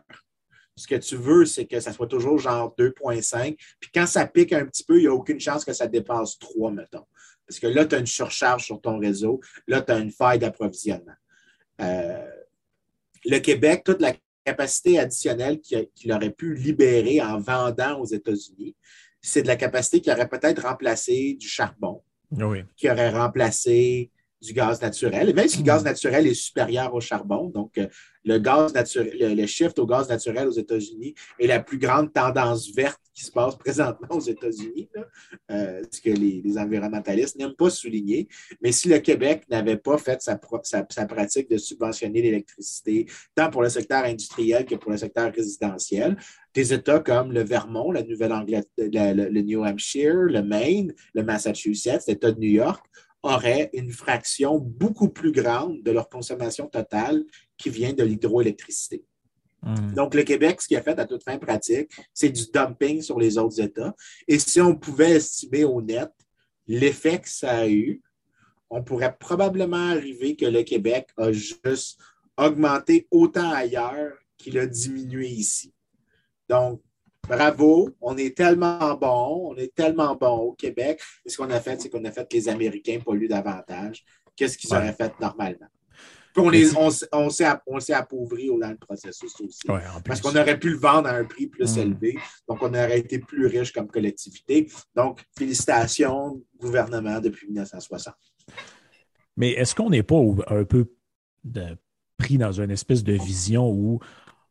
Ce que tu veux, c'est que ça soit toujours genre 2,5. Puis quand ça pique un petit peu, il n'y a aucune chance que ça dépasse 3, mettons. Parce que là, tu as une surcharge sur ton réseau. Là, tu as une faille d'approvisionnement. Euh, le Québec, toute la capacité additionnelle qu'il aurait pu libérer en vendant aux États-Unis, c'est de la capacité qui aurait peut-être remplacé du charbon, qui aurait remplacé du gaz naturel. Et même si le gaz hmm. naturel est supérieur au charbon, donc euh, le gaz naturel, le, shift au gaz naturel aux États-Unis est la plus grande tendance verte qui se passe présentement aux États-Unis, euh, ce que les, environnementalistes n'aiment pas souligner. Mais si le Québec n'avait pas fait sa, pratique de subventionner l'électricité, tant pour le secteur industriel que pour le secteur résidentiel, des États comme le Vermont, la Nouvelle-Angleterre, le, New Hampshire, le Maine, le Massachusetts, l'État de New York, auraient une fraction beaucoup plus grande de leur consommation totale qui vient de l'hydroélectricité. Hmm. Donc, le Québec, ce qu'il a fait à toute fin pratique, c'est du dumping sur les autres États. Et si on pouvait estimer au net l'effet que ça a eu, on pourrait probablement arriver que le Québec a juste augmenté autant ailleurs qu'il a diminué ici. Donc, bravo, on est tellement bon, on est tellement bon au Québec. Et ce qu'on a fait, c'est qu'on a fait que les Américains polluent davantage qu'est-ce qu'ils auraient fait normalement. Puis on, on, s'est appauvri dans le processus aussi. parce qu'on aurait pu le vendre à un prix plus mm. élevé. Donc, on aurait été plus riche comme collectivité. Donc, félicitations, gouvernement, depuis 1960. Mais est-ce qu'on n'est pas un peu pris dans une espèce de vision où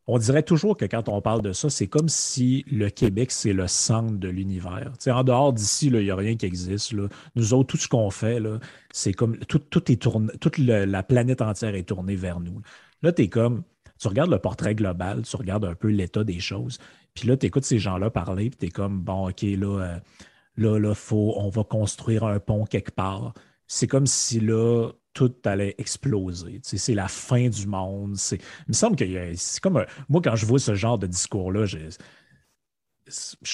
on dirait toujours que quand on parle de ça, c'est comme si le Québec, c'est le centre de l'univers. En dehors d'ici, il n'y a rien qui existe. Nous autres, tout ce qu'on fait, c'est comme tout, est tourné, toute la planète entière est tournée vers nous. Là, tu comme, tu regardes le portrait global, tu regardes un peu l'état des choses, puis là, tu écoutes ces gens-là parler, puis tu es comme, bon, OK, là, euh, là, là, faut, on va construire un pont quelque part. C'est comme si là, tout allait exploser. c'est la fin du monde. Il me semble que c'est comme moi, quand je vois ce genre de discours-là, je,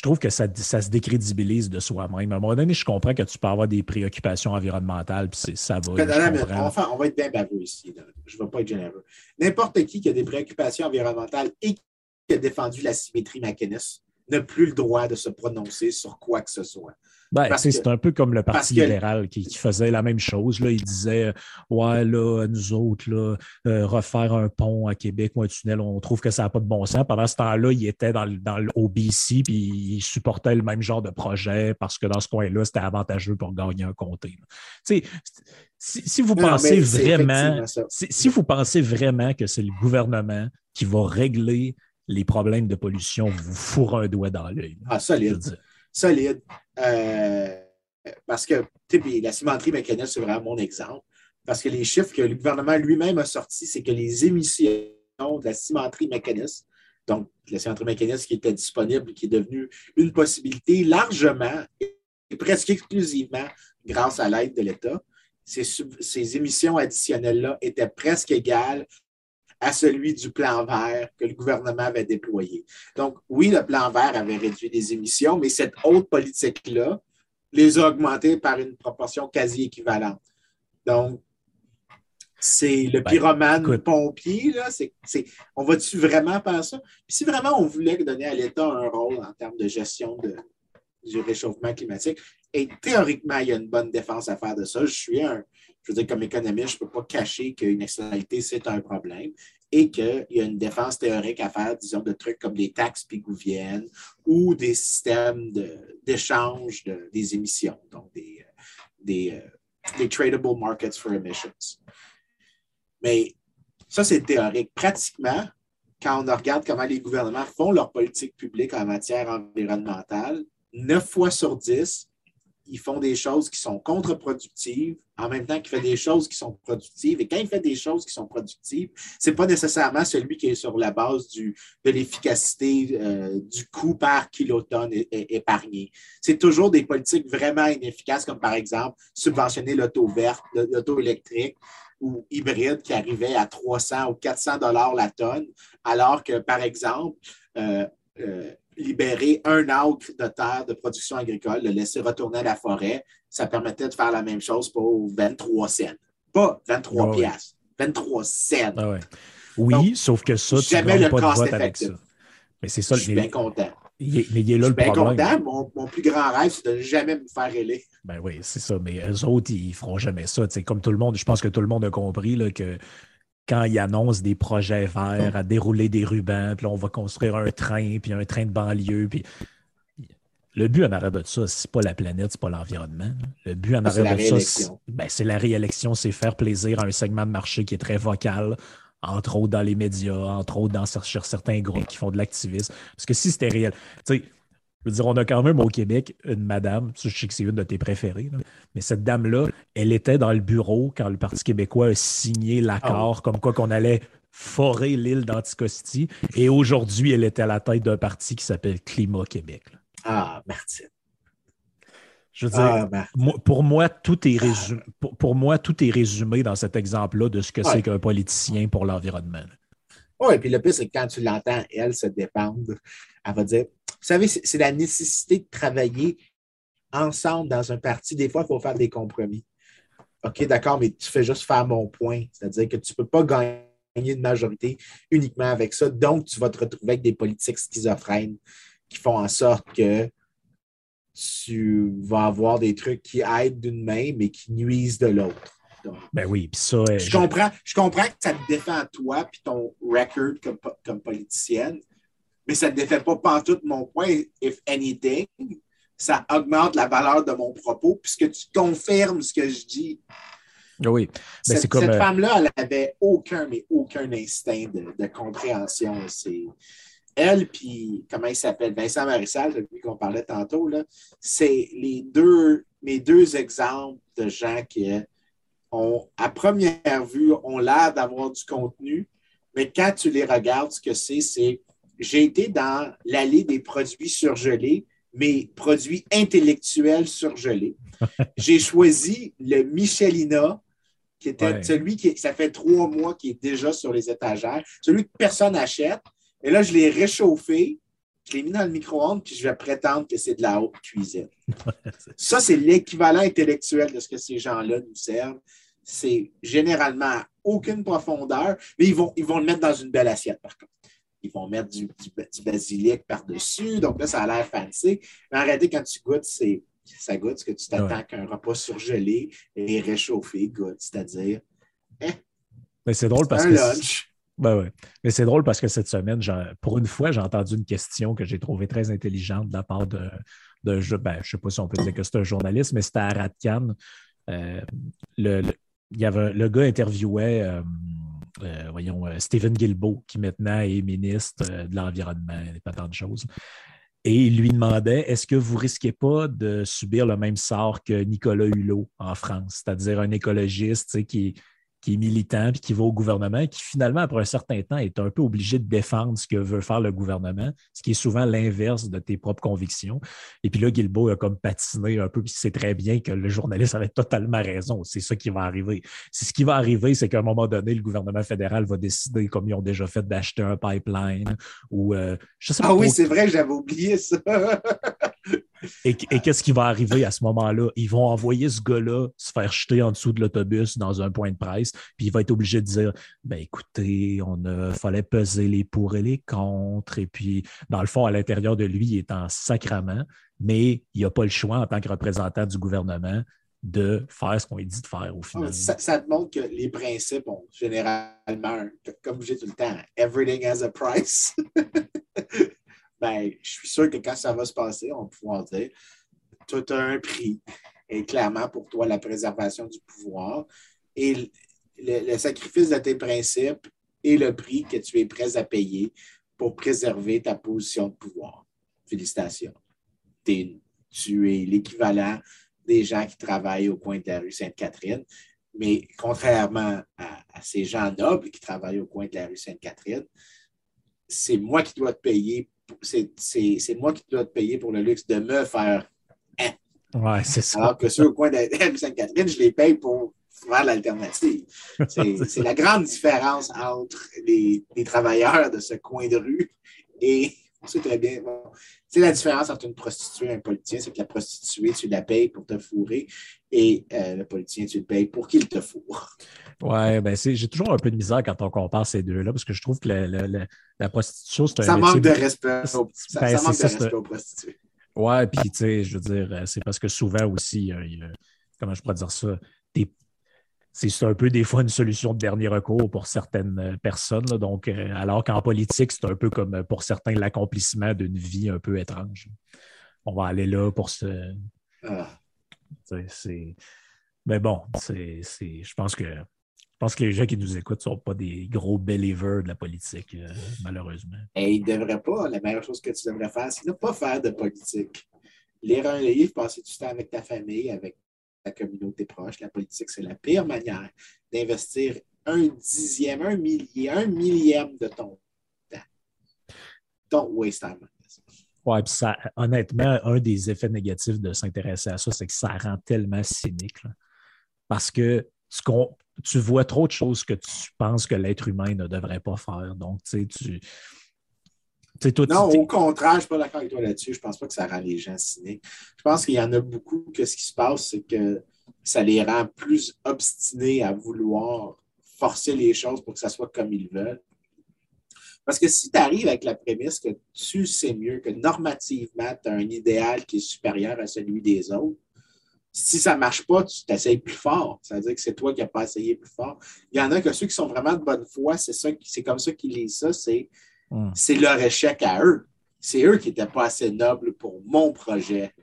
trouve que ça, se décrédibilise de soi-même. À un moment donné, je comprends que tu peux avoir des préoccupations environnementales, puis ça va. enfin, on va être bien baveux ici. Je ne vais pas être généreux. N'importe qui qui a des préoccupations environnementales et qui a défendu la symétrie McInnes n'a plus le droit de se prononcer sur quoi que ce soit. Ben, c'est un peu comme le Parti libéral qui, faisait la même chose. Là. Il disait Ouais, là, nous autres, là, euh, refaire un pont à Québec ou un tunnel, on trouve que ça n'a pas de bon sens. Pendant ce temps-là, il était dans, dans l'OBC puis il supportait le même genre de projet parce que dans ce coin-là, c'était avantageux pour gagner un comté. Si, si, vous pensez vraiment, si, vous pensez vraiment que c'est le gouvernement qui va régler les problèmes de pollution, vous fourrez un doigt dans l'œil. Ah, solide solide. Euh, parce que la cimenterie mécanique, c'est vraiment mon exemple. Parce que les chiffres que le gouvernement lui-même a sortis, c'est que les émissions de la cimenterie mécaniste, donc la cimenterie mécaniste qui était disponible, qui est devenue une possibilité largement et presque exclusivement grâce à l'aide de l'État, ces, ces émissions additionnelles-là étaient presque égales à celui du plan vert que le gouvernement avait déployé. Donc, oui, le plan vert avait réduit les émissions, mais cette haute politique-là les a augmentées par une proportion quasi équivalente. Donc, c'est le ben, pyromane pompier, là. on va-tu vraiment faire ça? si vraiment on voulait donner à l'État un rôle en termes de gestion du réchauffement climatique, et théoriquement, il y a une bonne défense à faire de ça. Je suis un, je veux dire, comme économiste, je ne peux pas cacher qu'une externalité, c'est un problème et qu'il y a une défense théorique à faire, disons, de trucs comme des taxes pigouviennes ou des systèmes d'échange des émissions, donc des, des, euh, des tradable markets for emissions. Mais ça, c'est théorique. Pratiquement, quand on regarde comment les gouvernements font leur politique publique en matière environnementale, 9 fois sur 10, ils font des choses qui sont contre-productives en même temps qu'il fait des choses qui sont productives. Et quand il fait des choses qui sont productives, ce n'est pas nécessairement celui qui est sur la base de l'efficacité euh, du coût par kilotonne épargné. C'est toujours des politiques vraiment inefficaces, comme par exemple subventionner l'auto verte, l'auto électrique ou hybride qui arrivait à 300 ou 400 dollars la tonne, alors que, par exemple, euh, euh, libérer un acre de terre de production agricole, le laisser retourner à la forêt, ça permettait de faire la même chose pour 23 cents. Pas 23 ah piastres, 23 cents. Ah oui, sauf que ça, tu n'as pas de vote avec ça. Mais c'est ça. Je suis bien content. mais il est là le problème. bien content. Mon, plus grand rêve, c'est de ne jamais me faire élire. Ben oui, c'est ça. Mais eux autres, ils ne feront jamais ça. comme tout le monde, je pense que tout le monde a compris là, que quand ils annoncent des projets verts, à dérouler des rubans, puis là, on va construire un train, puis un train de banlieue, puis le but en arrière de ça, c'est pas la planète, c'est pas l'environnement. Le but en arrière de ça, ben, c'est la réélection, c'est faire plaisir à un segment de marché qui est très vocal, entre autres dans les médias, entre autres dans certains groupes qui font de l'activisme. Parce que si c'était réel, tu sais, Je veux dire, on a quand même au Québec une madame, je sais que c'est une de tes préférées, mais cette dame-là, elle était dans le bureau quand le Parti québécois a signé l'accord, comme quoi qu'on allait forer l'île d'Anticosti. Et aujourd'hui, elle était à la tête d'un parti qui s'appelle Climat Québec. Ah, Martine. Je veux dire, ah, pour, moi, tout est résumé, pour, moi, tout est résumé dans cet exemple-là de ce que c'est qu'un politicien pour l'environnement. Oui, et puis le pire, c'est que quand tu l'entends, elle se dépendre, elle va dire savez, c'est la nécessité de travailler ensemble dans un parti. Des fois, il faut faire des compromis. OK, d'accord, mais tu fais juste faire mon point. C'est-à-dire que tu ne peux pas gagner une majorité uniquement avec ça. Donc, tu vas te retrouver avec des politiques schizophrènes qui font en sorte que tu vas avoir des trucs qui aident d'une main, mais qui nuisent de l'autre. Ben oui, puis ça. Je, comprends, je comprends que ça te défend toi puis ton record comme, comme politicienne, mais ça ne défait pas pantoute mon point. If anything, ça augmente la valeur de mon propos puisque tu confirmes ce que je dis. Oui. Ben, cette, cette euh, femme-là, elle n'avait aucun, mais aucun instinct de, compréhension. C'est elle, puis comment il s'appelle, Vincent Marissal, celui qu'on parlait tantôt, c'est les deux, mes deux exemples de gens qui ont, à première vue, ont l'air d'avoir du contenu, mais quand tu les regardes, ce que c'est, c'est j'ai été dans l'allée des produits surgelés, mais produits intellectuels surgelés. j'ai choisi le Michelina, qui était celui qui, ça fait trois mois qui est déjà sur les étagères, celui que personne n'achète. Et là, je l'ai réchauffé, je l'ai mis dans le micro-ondes, puis je vais prétendre que c'est de la haute cuisine. ça, c'est l'équivalent intellectuel de ce que ces gens-là nous servent. C'est généralement aucune profondeur, mais ils vont, ils vont le mettre dans une belle assiette, par contre ils vont mettre du, basilic par-dessus. Donc là, ça a l'air fancy. Mais en réalité, quand tu goûtes, c'est ça goûte ce que tu t'attends qu'un repas surgelé et réchauffé goûte, c'est-à-dire. Eh, mais c'est drôle parce que. Ben ouais. Mais c'est drôle parce que cette semaine, pour une fois, j'ai entendu une question que j'ai trouvée très intelligente de la part de, de ben, je ne sais pas si on peut dire que c'est un journaliste, mais c'était à Radcan. Euh, le, il y avait, le gars interviewait euh, euh, voyons, euh, Stephen Guilbeault, qui maintenant est ministre euh, de l'Environnement, et pas tant de choses. Et il lui demandait est-ce que vous risquez pas de subir le même sort que Nicolas Hulot en France, c'est-à-dire un écologiste qui, qui est militant puis qui va au gouvernement et qui finalement, après un certain temps, est un peu obligé de défendre ce que veut faire le gouvernement, ce qui est souvent l'inverse de tes propres convictions. Et puis là, Guilbeault a comme patiné un peu, puis c'est très bien que le journaliste avait totalement raison. C'est ça qui va arriver. C'est ce qui va arriver, c'est qu'à un moment donné, le gouvernement fédéral va décider, comme ils ont déjà fait, d'acheter un pipeline ou euh, je sais pas. Ah oui, c'est vrai, j'avais oublié ça. Et, qu'est-ce qui va arriver à ce moment-là? Ils vont envoyer ce gars-là se faire jeter en dessous de l'autobus dans un point de presse, puis il va être obligé de dire ben écoutez, on a, fallait peser les pour et les contre, et puis dans le fond, à l'intérieur de lui, il est en sacrament, mais il n'a pas le choix en tant que représentant du gouvernement de faire ce qu'on lui dit de faire au final. Ça, ça, te montre que les principes ont généralement, comme je dis tout le temps, everything has a price. ben, je suis sûr que quand ça va se passer, on pouvoir dire tout a un prix. Et clairement, pour toi, la préservation du pouvoir et le, sacrifice de tes principes et le prix que tu es prêt à payer pour préserver ta position de pouvoir. Félicitations. Tu es l'équivalent des gens qui travaillent au coin de la rue Sainte-Catherine. Mais contrairement à, à, ces gens nobles qui travaillent au coin de la rue Sainte-Catherine, c'est moi qui dois te payer c'est moi qui dois te payer pour le luxe de me faire hein. Ouais, c'est ça. Alors que ceux au coin de Sainte-Catherine, je les paye pour faire l'alternative. C'est la grande différence entre les, les, travailleurs de ce coin de rue et c'est très bien. C'est la différence entre une prostituée et un politicien, c'est que la prostituée, tu la payes pour te fourrer et euh, le politicien, tu le payes pour qu'il te fourre. Oui, ben j'ai toujours un peu de misère quand on compare ces deux-là, parce que je trouve que la, prostitution, c'est un. Ça manque de respect. ça, manque de respect aux prostituées. Oui, puis tu sais, je veux dire, c'est parce que souvent aussi, comment je pourrais dire ça, c'est un peu des fois une solution de dernier recours pour certaines personnes. donc, euh, alors qu'en politique, c'est un peu comme pour certains l'accomplissement d'une vie un peu étrange. On va aller là pour. Ah. Mais bon, c'est, je pense que Je pense que les gens qui nous écoutent ne sont pas des gros believers de la politique, euh, malheureusement. Et ils ne devraient pas. La meilleure chose que tu devrais faire, c'est ne pas faire de politique. Lire un livre, passer du temps avec ta famille, avec ta communauté proche. La politique, c'est la pire manière d'investir un dixième, un millier, un millième de ton temps. Don't waste time. Oui, puis ça, honnêtement, un des effets négatifs de s'intéresser à ça, c'est que ça rend tellement cynique. Parce que tu, vois trop de choses que tu penses que l'être humain ne devrait pas faire. Donc, tu sais, tu. Non, au contraire, je ne suis pas d'accord avec toi là-dessus. Je ne pense pas que ça rend les gens cyniques. Je pense qu'il y en a beaucoup que ce qui se passe, c'est que ça les rend plus obstinés à vouloir forcer les choses pour que ça soit comme ils veulent. Parce que si tu arrives avec la prémisse que tu sais mieux, que normativement, tu as un idéal qui est supérieur à celui des autres, si ça ne marche pas, tu t'essayes plus fort. Ça veut dire que c'est toi qui n'as pas essayé plus fort. Il y en a que ceux qui sont vraiment de bonne foi, c'est, ça, c'est comme ça qu'ils lisent ça, c'est, hmm. c'est leur échec à eux. C'est eux qui n'étaient pas assez nobles pour mon projet.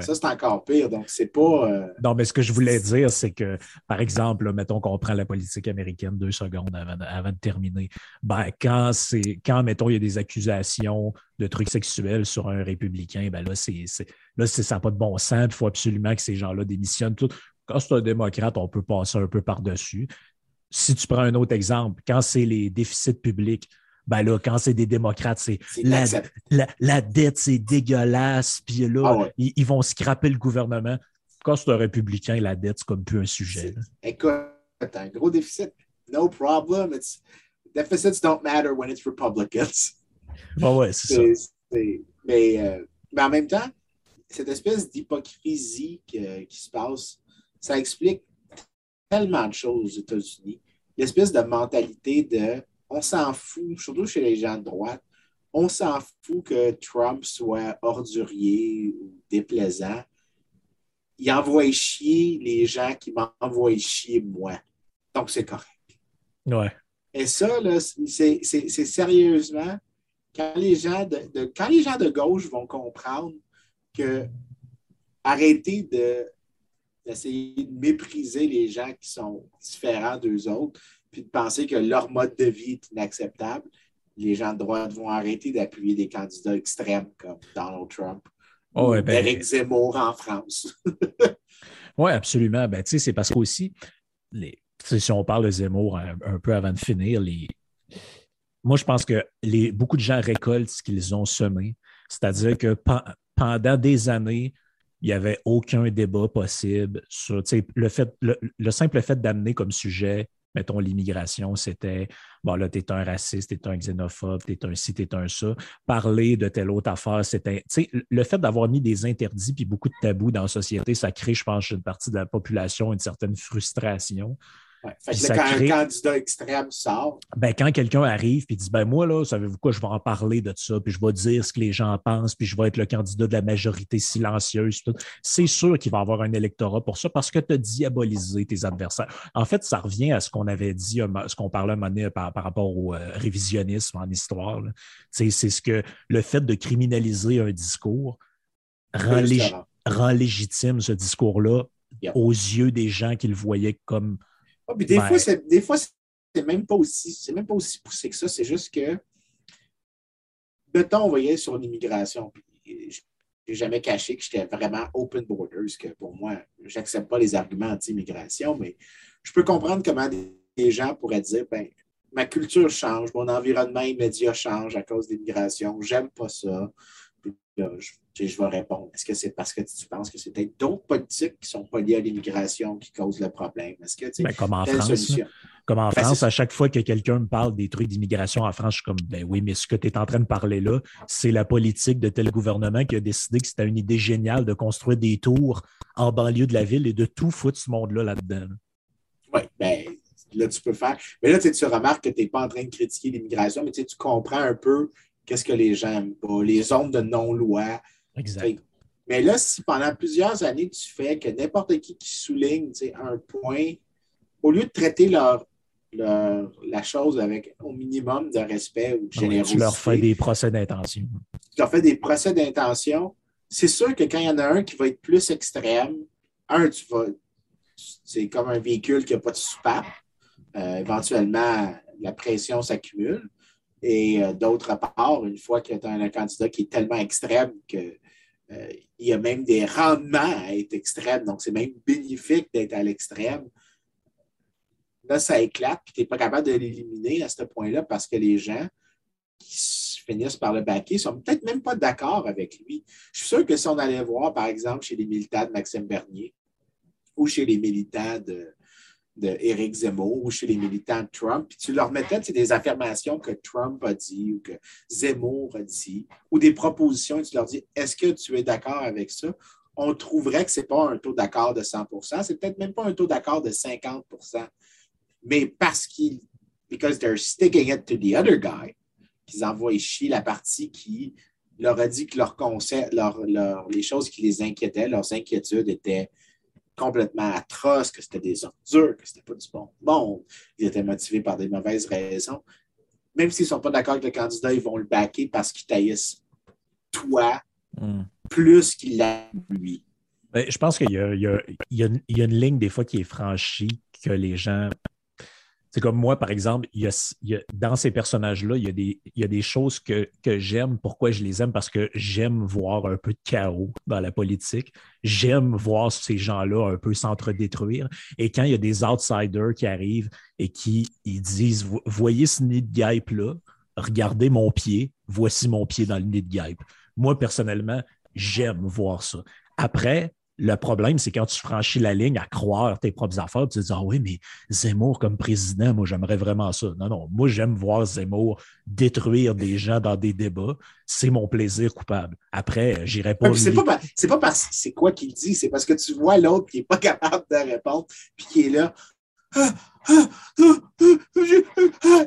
Ça, c'est encore pire. Donc, c'est pas. Euh, non, mais ce que je voulais dire, c'est que, par exemple, mettons qu'on prend la politique américaine deux secondes avant, de terminer. Ben, quand c'est quand, mettons, il y a des accusations de trucs sexuels sur un républicain, ben là, c'est, là, ça n'a pas de bon sens. Il faut absolument que ces gens-là démissionnent. Tout. Quand c'est un démocrate, on peut passer un peu par-dessus. Si tu prends un autre exemple, quand c'est les déficits publics, ben là, quand c'est des démocrates, c'est la, dette, c'est dégueulasse, puis là, ah ils, vont scraper le gouvernement. Quand c'est un républicain, la dette, c'est comme plus un sujet. Écoute, un gros déficit, no problem. It's, deficits don't matter when it's Republicans. Ah ouais, c'est ça. Mais, euh, mais, en même temps, cette espèce d'hypocrisie qui se passe, ça explique tellement de choses aux États-Unis. L'espèce de mentalité de on s'en fout, surtout chez les gens de droite, on s'en fout que Trump soit ordurier ou déplaisant. Il envoie chier les gens qui m'envoient chier moi. Donc, c'est correct. Ouais. Et ça, c'est sérieusement, quand les, gens de, quand les gens de gauche vont comprendre que arrêter de d'essayer de mépriser les gens qui sont différents d'eux autres, puis de penser que leur mode de vie est inacceptable, les gens de droite vont arrêter d'appuyer des candidats extrêmes comme Donald Trump oh, ou ben, Eric Zemmour en France. oui, absolument. Ben, c'est parce qu'aussi, les, si on parle de Zemmour un, peu avant de finir, les, moi, je pense que les, beaucoup de gens récoltent ce qu'ils ont semé. C'est-à-dire que pendant des années, il n'y avait aucun débat possible sur le, fait, le simple fait d'amener comme sujet mettons, l'immigration, c'était, bon, là, tu es un raciste, tu es un xénophobe, tu es un ci, tu es un ça. Parler de telle autre affaire, c'était, tu sais, le fait d'avoir mis des interdits puis beaucoup de tabous dans la société, ça crée, je pense, une partie de la population une certaine frustration. Ouais. quand un candidat extrême sort. Ben, quand quelqu'un arrive et dit ben moi, là, savez-vous quoi, je vais en parler de ça, puis je vais dire ce que les gens pensent, puis je vais être le candidat de la majorité silencieuse. C'est sûr qu'il va y avoir un électorat pour ça parce que tu as diabolisé tes adversaires. En fait, ça revient à ce qu'on avait dit, ce qu'on parlait un moment donné par, rapport au euh, révisionnisme en histoire. C'est ce que le fait de criminaliser un discours rend, légitime ce discours-là aux yeux des gens qui le voyaient comme ah, des, fois, des fois, c'est même pas aussi, c'est même pas aussi poussé que ça. C'est juste que, temps, on voyait sur l'immigration, je n'ai jamais caché que j'étais vraiment open borders, que pour moi, j'accepte pas les arguments anti-immigration, mais je peux comprendre comment des, gens pourraient dire, ben, ma culture change, mon environnement immédiat change à cause de l'immigration, j'aime pas ça. je, vais répondre. Est-ce que c'est parce que tu penses que c'est peut-être d'autres politiques qui sont pas liées à l'immigration qui causent le problème? Est-ce que ben, comme en France, comme en ben, France, à chaque fois que quelqu'un me parle des trucs d'immigration en France, je suis comme ben oui, mais ce que tu es en train de parler là, c'est la politique de tel gouvernement qui a décidé que c'était une idée géniale de construire des tours en banlieue de la ville et de tout foutre ce monde-là là-dedans. Oui, ben là, tu peux faire. Mais là, tu remarques que tu n'es pas en train de critiquer l'immigration, mais tu comprends un peu qu'est-ce que les gens pas, les zones de non-loi. Exact. Mais là, si pendant plusieurs années, tu fais que n'importe qui qui souligne un point, au lieu de traiter leur, la chose avec au minimum de respect ou de générosité. tu leur fais des procès d'intention. Tu leur fais des procès d'intention. C'est sûr que quand il y en a un qui va être plus extrême, un, tu vas, c'est comme un véhicule qui n'a pas de soupape. Euh, éventuellement, la pression s'accumule. Et euh, d'autre part, une fois que tu as un candidat qui est tellement extrême qu'il euh, y a même des rendements à être extrême, donc c'est même bénéfique d'être à l'extrême, là, ça éclate, puis tu n'es pas capable de l'éliminer à ce point-là parce que les gens qui finissent par le baquer sont peut-être même pas d'accord avec lui. Je suis sûr que si on allait voir, par exemple, chez les militants de Maxime Bernier ou chez les militants de, de Zemmour ou chez les militants de Trump, puis tu leur mettais des affirmations que Trump a dit ou que Zemmour a dit, ou des propositions, et tu leur dis est-ce que tu es d'accord avec ça? On trouverait que ce n'est pas un taux d'accord de 100% c'est peut-être même pas un taux d'accord de 50% mais parce qu'ils, because they're sticking it to the other guy, qu'ils envoient chier la partie qui leur a dit que leur concept, leur, les choses qui les inquiétaient, leurs inquiétudes étaient complètement atroces, que c'était des ordures, que c'était pas du bon monde, ils étaient motivés par des mauvaises raisons. Même s'ils ne sont pas d'accord avec le candidat, ils vont le backer parce qu'ils taillissent toi hmm. plus qu'il l'aiment lui. Ben, je pense qu'il y, y, a une ligne des fois qui est franchie que les gens c'est comme moi, par exemple, il y a, dans ces personnages-là, il, y a des, choses que, j'aime. Pourquoi je les aime? Parce que j'aime voir un peu de chaos dans la politique. J'aime voir ces gens-là un peu s'entre-détruire. Et quand il y a des outsiders qui arrivent et qui ils disent Voyez ce nid de guêpe-là, regardez mon pied, voici mon pied dans le nid de guêpe. Moi, personnellement, j'aime voir ça. Après, le problème, c'est quand tu franchis la ligne à croire tes propres affaires, tu te dis Ah oui, mais Zemmour comme président, moi, j'aimerais vraiment ça. Non, non, moi, j'aime voir Zemmour détruire des gens dans des débats. C'est mon plaisir coupable. Après, j'irai pas. C'est pas, pas parce que c'est quoi qu'il dit, c'est parce que tu vois l'autre qui n'est pas capable de répondre, puis qui est là.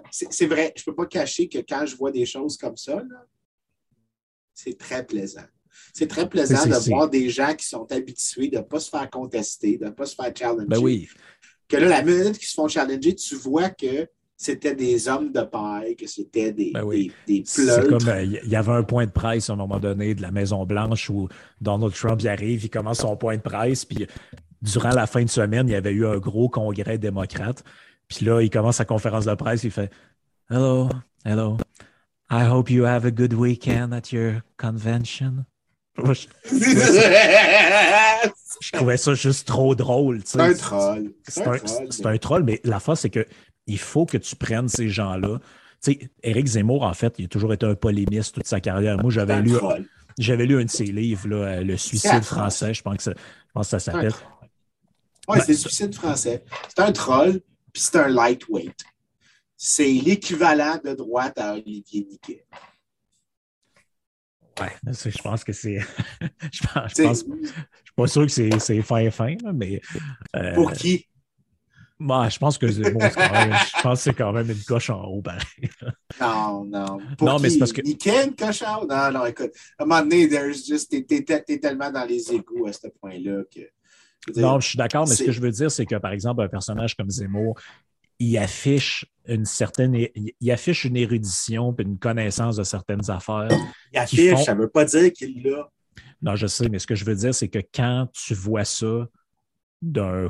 C'est vrai, je ne peux pas cacher que quand je vois des choses comme ça, c'est très plaisant. C'est très plaisant de voir des gens qui sont habitués de ne pas se faire contester, de ne pas se faire challenger. Ben oui. Que là, la minute qu'ils se font challenger, tu vois que c'était des hommes de paille, que c'était des, ben des, C'est comme, euh, il y avait un point de presse à un moment donné de la Maison-Blanche où Donald Trump arrive, il commence son point de presse, puis durant la fin de semaine, il y avait eu un gros congrès démocrate. Puis là, il commence sa conférence de presse, il fait Hello, hello. I hope you have a good weekend at your convention je, trouvais ça, juste trop drôle. C'est un troll. C'est un, troll, mais la face, c'est que il faut que tu prennes ces gens-là. Tu sais, Éric Zemmour, en fait, il a toujours été un polémiste toute sa carrière. Moi, j'avais lu, j'avais lu un de ses livres, là, Le suicide français, je pense que ça, je pense que ça s'appelle. Oui, c'est le suicide français. C'est un troll, puis c'est un lightweight. C'est l'équivalent de droite à Olivier Niquet. Ouais, je pense que c'est. je pense, je pense, suis pas sûr que c'est fin fin, mais. Euh, pour qui? Bah, je pense que bon, je pense que c'est quand même une coche en haut, pareil. non, non. Pour non, qui? mais c'est parce que. Niquer une coche en haut? Non, non, écoute. À un moment donné, t'es tellement dans les égouts à ce point-là que. non, je suis d'accord, mais ce que je veux dire, c'est que, par exemple, un personnage comme Zemmour, il affiche une certaine, il affiche une érudition et une connaissance de certaines affaires. Il affiche, ça ne veut pas dire qu'il l'a. Non, je sais, mais ce que je veux dire, c'est que quand tu vois ça d'un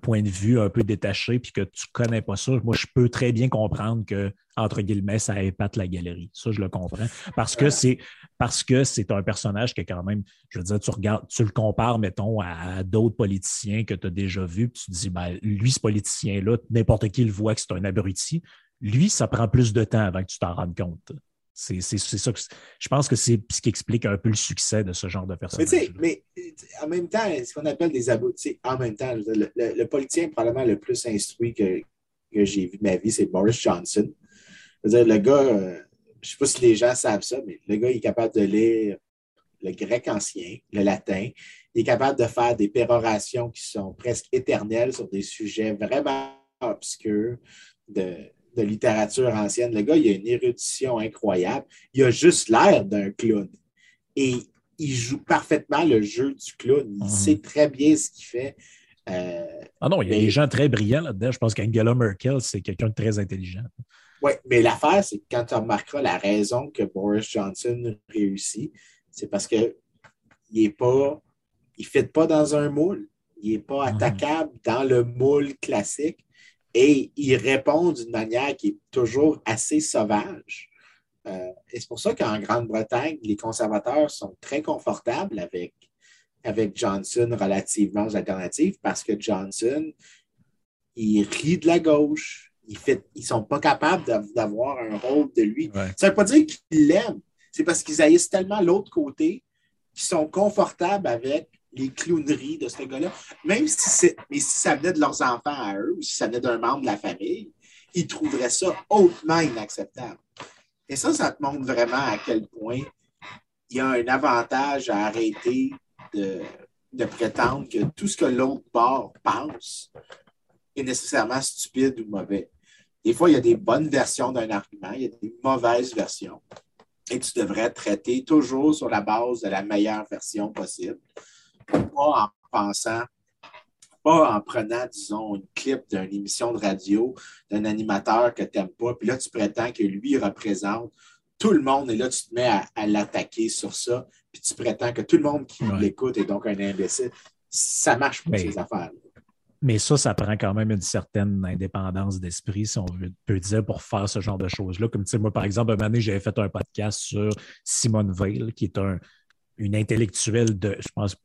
point de vue un peu détaché, puis que tu connais pas ça, moi, je peux très bien comprendre que, entre guillemets, ça épate la galerie. Ça, je le comprends. Parce que c'est parce que c'est un personnage qui est quand même, je veux dire, tu regardes, tu le compares, mettons, à, d'autres politiciens que tu as déjà vus, puis tu te dis, ben, lui, ce politicien-là, n'importe qui le voit que c'est un abruti. Lui, ça prend plus de temps avant que tu t'en rendes compte. C'est ça que je pense que c'est ce qui explique un peu le succès de ce genre de personnage. Mais, mais en même temps, ce qu'on appelle des abrutis, en même temps, le, politicien probablement le plus instruit que, que j'ai vu de ma vie, c'est Boris Johnson. dire, le gars, euh, je ne sais pas si les gens savent ça, mais le gars il est capable de lire le grec ancien, le latin. Il est capable de faire des pérorations qui sont presque éternelles sur des sujets vraiment obscurs de, de littérature ancienne. Le gars, il a une érudition incroyable. Il a juste l'air d'un clown. Et il joue parfaitement le jeu du clown. Il mhm. sait très bien ce qu'il fait. Euh, ah non, il y a des gens très brillants là-dedans. Je pense qu'Angela Merkel, c'est quelqu'un de très intelligent. Oui, mais l'affaire, c'est que quand tu remarqueras la raison que Boris Johnson réussit, c'est parce qu'il n'est pas. Il ne fit pas dans un moule. Il n'est pas Mhm. attaquable dans le moule classique et il répond d'une manière qui est toujours assez sauvage. Euh, et c'est pour ça qu'en Grande-Bretagne, les conservateurs sont très confortables avec, avec Johnson relativement aux alternatives parce que Johnson, il rit de la gauche. Il fait, ils ne sont pas capables d'av- d'avoir un rôle de lui. Ouais. Ça ne veut pas dire qu'ils l'aiment. C'est parce qu'ils haïssent tellement l'autre côté qu'ils sont confortables avec les clowneries de ce gars-là. Même si, mais si ça venait de leurs enfants à eux ou si ça venait d'un membre de la famille, ils trouveraient ça hautement inacceptable. Et ça, ça te montre vraiment à quel point il y a un avantage à arrêter de, de prétendre que tout ce que l'autre bord pense est nécessairement stupide ou mauvais. Des fois, il y a des bonnes versions d'un argument, il y a des mauvaises versions. Et tu devrais traiter toujours sur la base de la meilleure version possible, pas en pensant, pas en prenant, disons, une clip d'une émission de radio d'un animateur que tu n'aimes pas, puis là, tu prétends que lui représente tout le monde, et là, tu te mets à, à l'attaquer sur ça, puis tu prétends que tout le monde qui Ouais. l'écoute est donc un imbécile. Ça marche pas, Mais- ces affaires. Mais ça, ça prend quand même une certaine indépendance d'esprit, si on veut, peut dire, pour faire ce genre de choses-là. Comme tu sais, moi, par exemple, un moment donné, j'avais fait un podcast sur Simone Veil, qui est un, une intellectuelle de, je pense,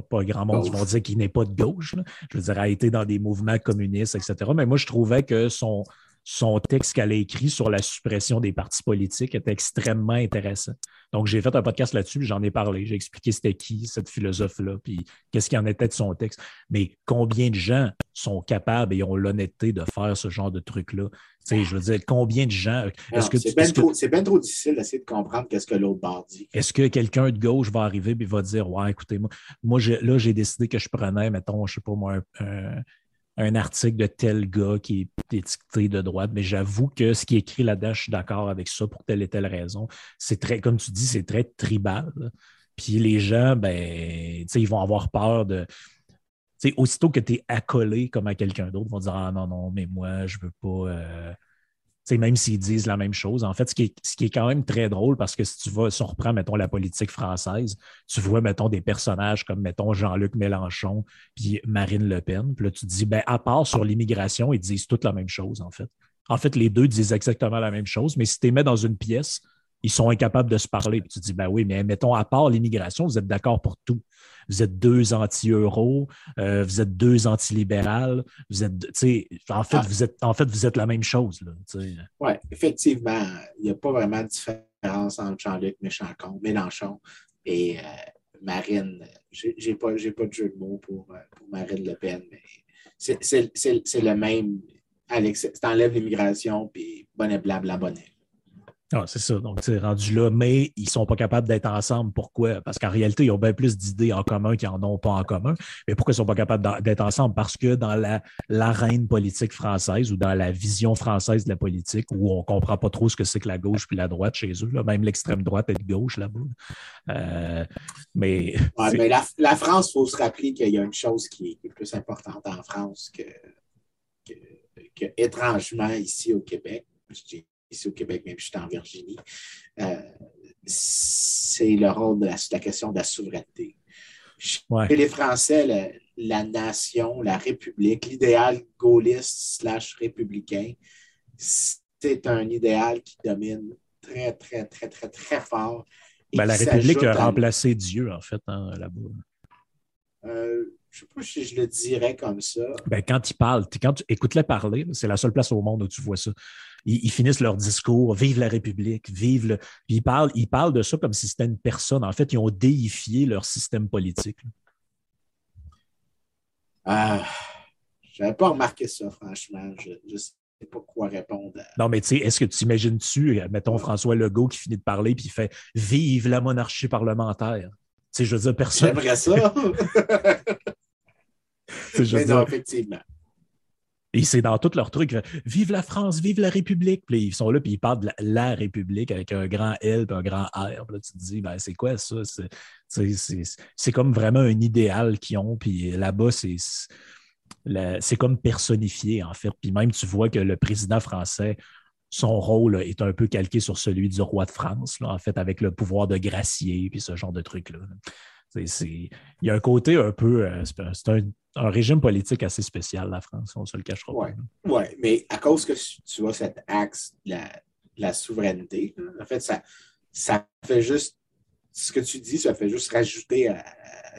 pas, grand monde qui vont dire qu'il n'est pas de gauche. là. Je veux dire, a été dans des mouvements communistes, etc. Mais moi, je trouvais que son, son texte qu'elle a écrit sur la suppression des partis politiques était extrêmement intéressant. Donc, j'ai fait un podcast là-dessus, puis j'en ai parlé. J'ai expliqué c'était qui, cette philosophe-là, puis qu'est-ce qui en était de son texte. Mais combien de gens sont capables et ont l'honnêteté de faire ce genre de truc-là? Tu sais, je veux dire, combien de gens. C'est bien que- trop, c'est bien trop difficile d'essayer de comprendre qu'est-ce que l'autre bord dit. est-ce que quelqu'un de gauche va arriver et va dire Ouais, écoutez, moi, moi là, j'ai décidé que je prenais, mettons, je sais pas moi, un, un- un article de tel gars qui est étiqueté de droite, mais j'avoue que ce qui est écrit là-dedans, je suis d'accord avec ça pour telle et telle raison. C'est très, comme tu dis, c'est très tribal. Puis les gens, ben, ils vont avoir peur de. Tu sais, aussitôt que tu es accolé comme à quelqu'un d'autre, ils vont dire Ah non, non, mais moi, je veux pas. euh, même s'ils disent la même chose. En fait, ce qui, est, ce qui est quand même très drôle, parce que si tu vas, si on reprend, mettons, la politique française, tu vois, mettons, des personnages comme, mettons, Jean-Luc Mélenchon puis Marine Le Pen. Puis là, tu te dis, ben, à part sur l'immigration, ils disent toutes la même chose, en fait. En fait, les deux disent exactement la même chose, mais si tu les mets dans une pièce, ils sont incapables de se parler. Puis tu te dis, ben oui, mais mettons, à part l'immigration, vous êtes d'accord pour tout. Vous êtes deux anti-euros, euh, vous êtes deux anti-libérales, vous êtes, tu sais, en fait, Ah. vous êtes, en fait, vous êtes la même chose, tu. Oui, effectivement, il n'y a pas vraiment de différence entre Jean-Luc Mélenchon, Mélenchon et euh, Marine. J'ai j'ai pas, pas de jeu de mots pour, euh, pour Marine Le Pen, mais c'est- le même. Alex, t'enlèves l'immigration, puis bonnet blanc, bonnet. Ah, c'est ça. Donc, c'est rendu là, mais ils ne sont pas capables d'être ensemble. Pourquoi? Parce qu'en réalité, ils ont bien plus d'idées en commun qu'ils n'en ont pas en commun. Mais pourquoi ils ne sont pas capables d'être ensemble? Parce que dans la- l'arène politique française ou dans la vision française de la politique, où on ne comprend pas trop ce que c'est que la gauche puis la droite chez eux, là, même l'extrême droite est de gauche là-bas. Euh, mais Ouais, mais la, la France, il faut se rappeler qu'il y a une chose qui est, qui est plus importante en France que, que, que étrangement ici au Québec. Je dis ici au Québec, même si je suis en Virginie. euh, c'est le rôle de la, la question de la souveraineté. Chez Ouais. les Français, le- la nation, la République, l'idéal gaulliste slash républicain, c'est un idéal qui domine très, très, très, très, très fort. ben, la République a à- remplacé Dieu, en fait, hein, là-bas. Euh, je ne sais pas si je le dirais comme ça. Ben, quand ils parlent, tu- quand tu écoutes-les parler, c'est la seule place au monde où tu vois ça. Ils, ils finissent leur discours, vive la République, vive le. Puis ils parlent, ils parlent de ça comme si c'était une personne. En fait, ils ont déifié leur système politique. Ah, je n'avais pas remarqué ça, franchement. Je ne sais pas quoi répondre. à- Non, mais tu sais, est-ce que tu imagines-tu, euh, mettons François Legault qui finit de parler puis il fait Vive la monarchie parlementaire? Tu sais, je veux dire, personne. J'aimerais ça. veux Mais non, effectivement. Et c'est dans tous leurs trucs. Vive la France, vive la République. Puis ils sont là, puis ils parlent de la, la République avec un grand L et un grand R. Puis là, tu te dis, ben, c'est quoi ça? C'est, c'est, c'est- c'est comme vraiment un idéal qu'ils ont. Puis là-bas, c'est, c'est c'est comme personnifié, en fait. Puis même, tu vois que le président français, son rôle est un peu calqué sur celui du roi de France, là, en fait, avec le pouvoir de gracier, puis ce genre de trucs-là. Il y a un côté un peu. Euh, c'est un, régime politique assez spécial, la France, on ne se le cachera pas. Oui, mais à cause que tu vois cet axe de la, souveraineté, en fait, ça, ça fait juste. Ce que tu dis, ça fait juste rajouter à,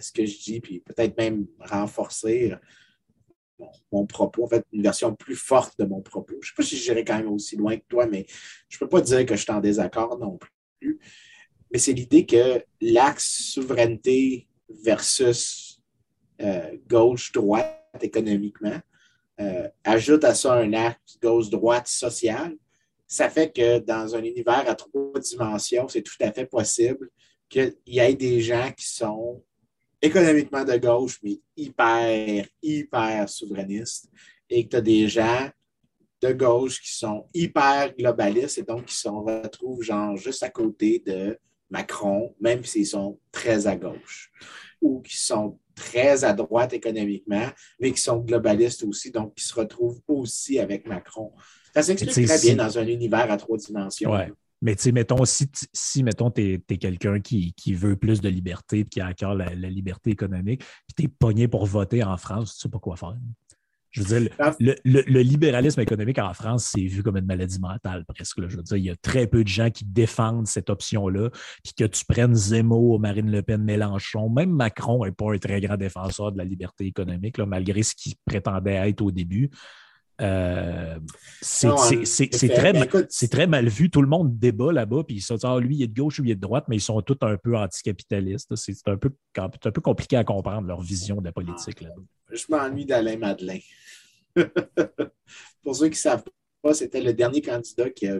ce que je dis, puis peut-être même renforcer mon, propos, en fait, une version plus forte de mon propos. Je ne sais pas si j'irai quand même aussi loin que toi, mais je ne peux pas dire que je suis en désaccord non plus. Mais c'est l'idée que l'axe souveraineté versus euh, gauche-droite économiquement euh, ajoute à ça un axe gauche-droite social. Ça fait que dans un univers à trois dimensions, c'est tout à fait possible qu'il y ait des gens qui sont économiquement de gauche, mais hyper, hyper souverainistes, et que tu as des gens de gauche qui sont hyper globalistes et donc qui se retrouvent genre juste à côté de Macron, même s'ils sont très à gauche, ou qui sont très à droite économiquement, mais qui sont globalistes aussi, donc qui se retrouvent aussi avec Macron. Ça s'explique très bien dans un univers à trois dimensions. Mais tu sais, mettons, si, si mettons, tu es, quelqu'un qui, veut plus de liberté, qui a à cœur la, liberté économique, puis tu es pogné pour voter en France, tu sais pas quoi faire. Je veux dire, ah. le, libéralisme économique en France, c'est vu comme une maladie mentale presque. Je veux dire, il y a très peu de gens qui défendent cette option-là. Puis que tu prennes Zemmour, Marine Le Pen, Mélenchon, même Macron n'est pas un très grand défenseur de la liberté économique, malgré ce qu'il prétendait être au début. Euh, c'est très, très, mal vu. Tout le monde débat là-bas, puis ils se disent ah, lui, il est de gauche ou il est de droite, mais ils sont tous un peu anticapitalistes. C'est un peu, un peu compliqué à comprendre leur vision de la politique. Là Je m'ennuie d'Alain Madeleine. Pour ceux qui ne savent pas, c'était le dernier candidat qui a,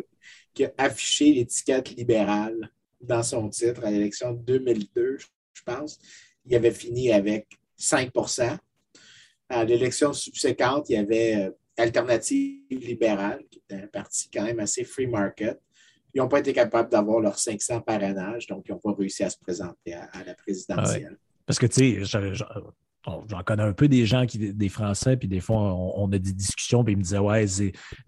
qui a affiché l'étiquette libérale dans son titre à l'élection 2002, je pense. Il avait fini avec 5% À l'élection subséquente, il y avait euh, Alternative libérale, qui est un parti quand même assez free market. Ils n'ont pas été capables d'avoir leurs 500 parrainages, donc ils n'ont pas réussi à se présenter à, la présidentielle. Parce que, tu sais, j'en connais un peu des gens, qui, des Français, puis des fois, on, a des discussions, puis ils me disaient Ouais,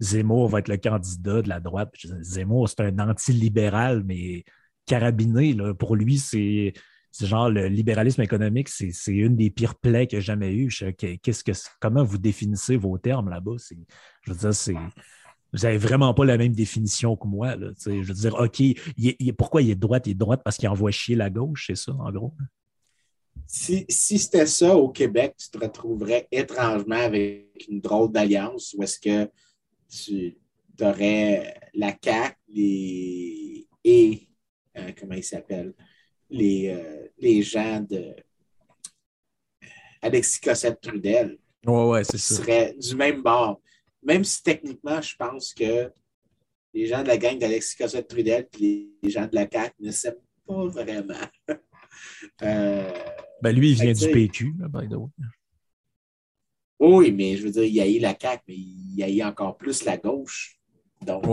Zemmour va être le candidat de la droite. Zemmour, c'est un anti-libéral, mais carabiné. Là. Pour lui, c'est c'est genre le libéralisme économique, c'est une des pires plaies que j'ai jamais eues. Qu'est-ce que, comment vous définissez vos termes là-bas? Je veux dire, c'est. Vous n'avez vraiment pas la même définition que moi. je veux dire, OK, pourquoi il est de droite? Il est de droite? Parce qu'il envoie chier la gauche, c'est ça, en gros? Si, c'était ça au Québec, tu te retrouverais étrangement avec une drôle d'alliance où est-ce que tu aurais la CAQ et euh, comment il s'appelle? Les, euh, les gens de Alexis Cossette-Trudel. Ouais, ouais, c'est ça. seraient du même bord. Même si techniquement, je pense que les gens de la gang d'Alexis Cossette-Trudel et les gens de la CAQ ne s'aiment pas vraiment. euh, ben lui, il vient du PQ, by the way. Oui, mais je veux dire, il y a eu la CAQ, mais il y a eu encore plus la gauche. Donc,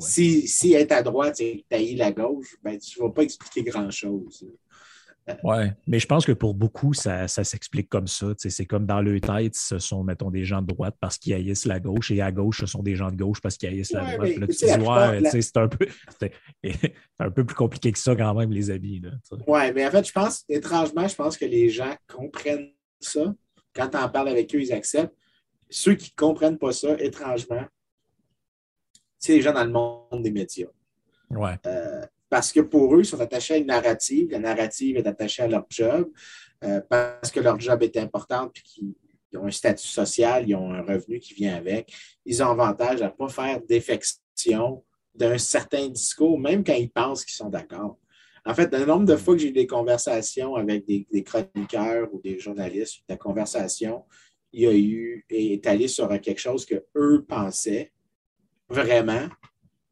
Si, si être à droite et tailler la gauche, ben, tu ne vas pas expliquer grand-chose. Oui, mais je pense que pour beaucoup, ça, s'explique comme ça. C'est comme dans le tête, ce sont, mettons, des gens de droite parce qu'ils haïssent la gauche et à gauche, ce sont des gens de gauche parce qu'ils haïssent la droite. c'est un, peu, un peu plus compliqué que ça quand même, les habits. Oui, mais en fait, je pense, étrangement, je pense que les gens comprennent ça. Quand tu en parles avec eux, ils acceptent. Ceux qui ne comprennent pas ça, étrangement, c'est les gens dans le monde des médias. Ouais. Euh, parce que pour eux, ils sont attachés à une narrative. La narrative est attachée à leur job euh, parce que leur job est important et qu'ils ont un statut social, ils ont un revenu qui vient avec. Ils ont avantage à ne pas faire défection d'un certain discours, même quand ils pensent qu'ils sont d'accord. En fait, le nombre de fois que j'ai eu des conversations avec des, chroniqueurs ou des journalistes, la conversation, il y a eu est allé sur quelque chose que eux pensaient, vraiment,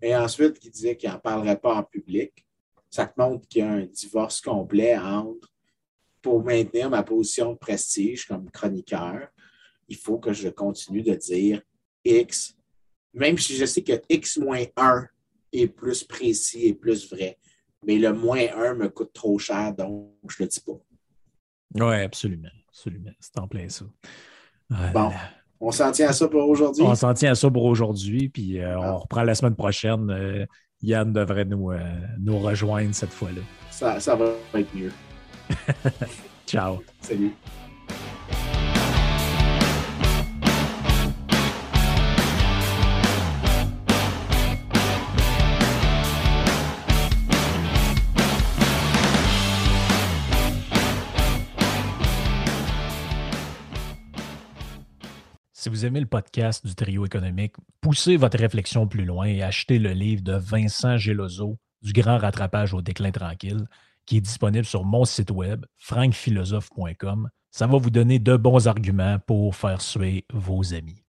et ensuite qui disait qu'il n'en parlerait pas en public, ça te montre qu'il y a un divorce complet entre, pour maintenir ma position de prestige comme chroniqueur, il faut que je continue de dire X, même si je sais que X moins 1 est plus précis et plus vrai. Mais le moins 1 me coûte trop cher, donc je ne le dis pas. Oui, absolument. Absolument. C'est en plein ça. Bon. On s'en tient à ça pour aujourd'hui. On s'en tient à ça pour aujourd'hui, puis euh, on ah. reprend la semaine prochaine. Euh, Yann devrait nous, euh, nous rejoindre cette fois-là. Ça, ça va être mieux. Ciao. Salut. Si vous aimez le podcast du trio économique, poussez votre réflexion plus loin et achetez le livre de Vincent Gelozo, Du grand rattrapage au déclin tranquille, qui est disponible sur mon site web, frankphilosophe.com. Ça va vous donner de bons arguments pour faire suer vos amis.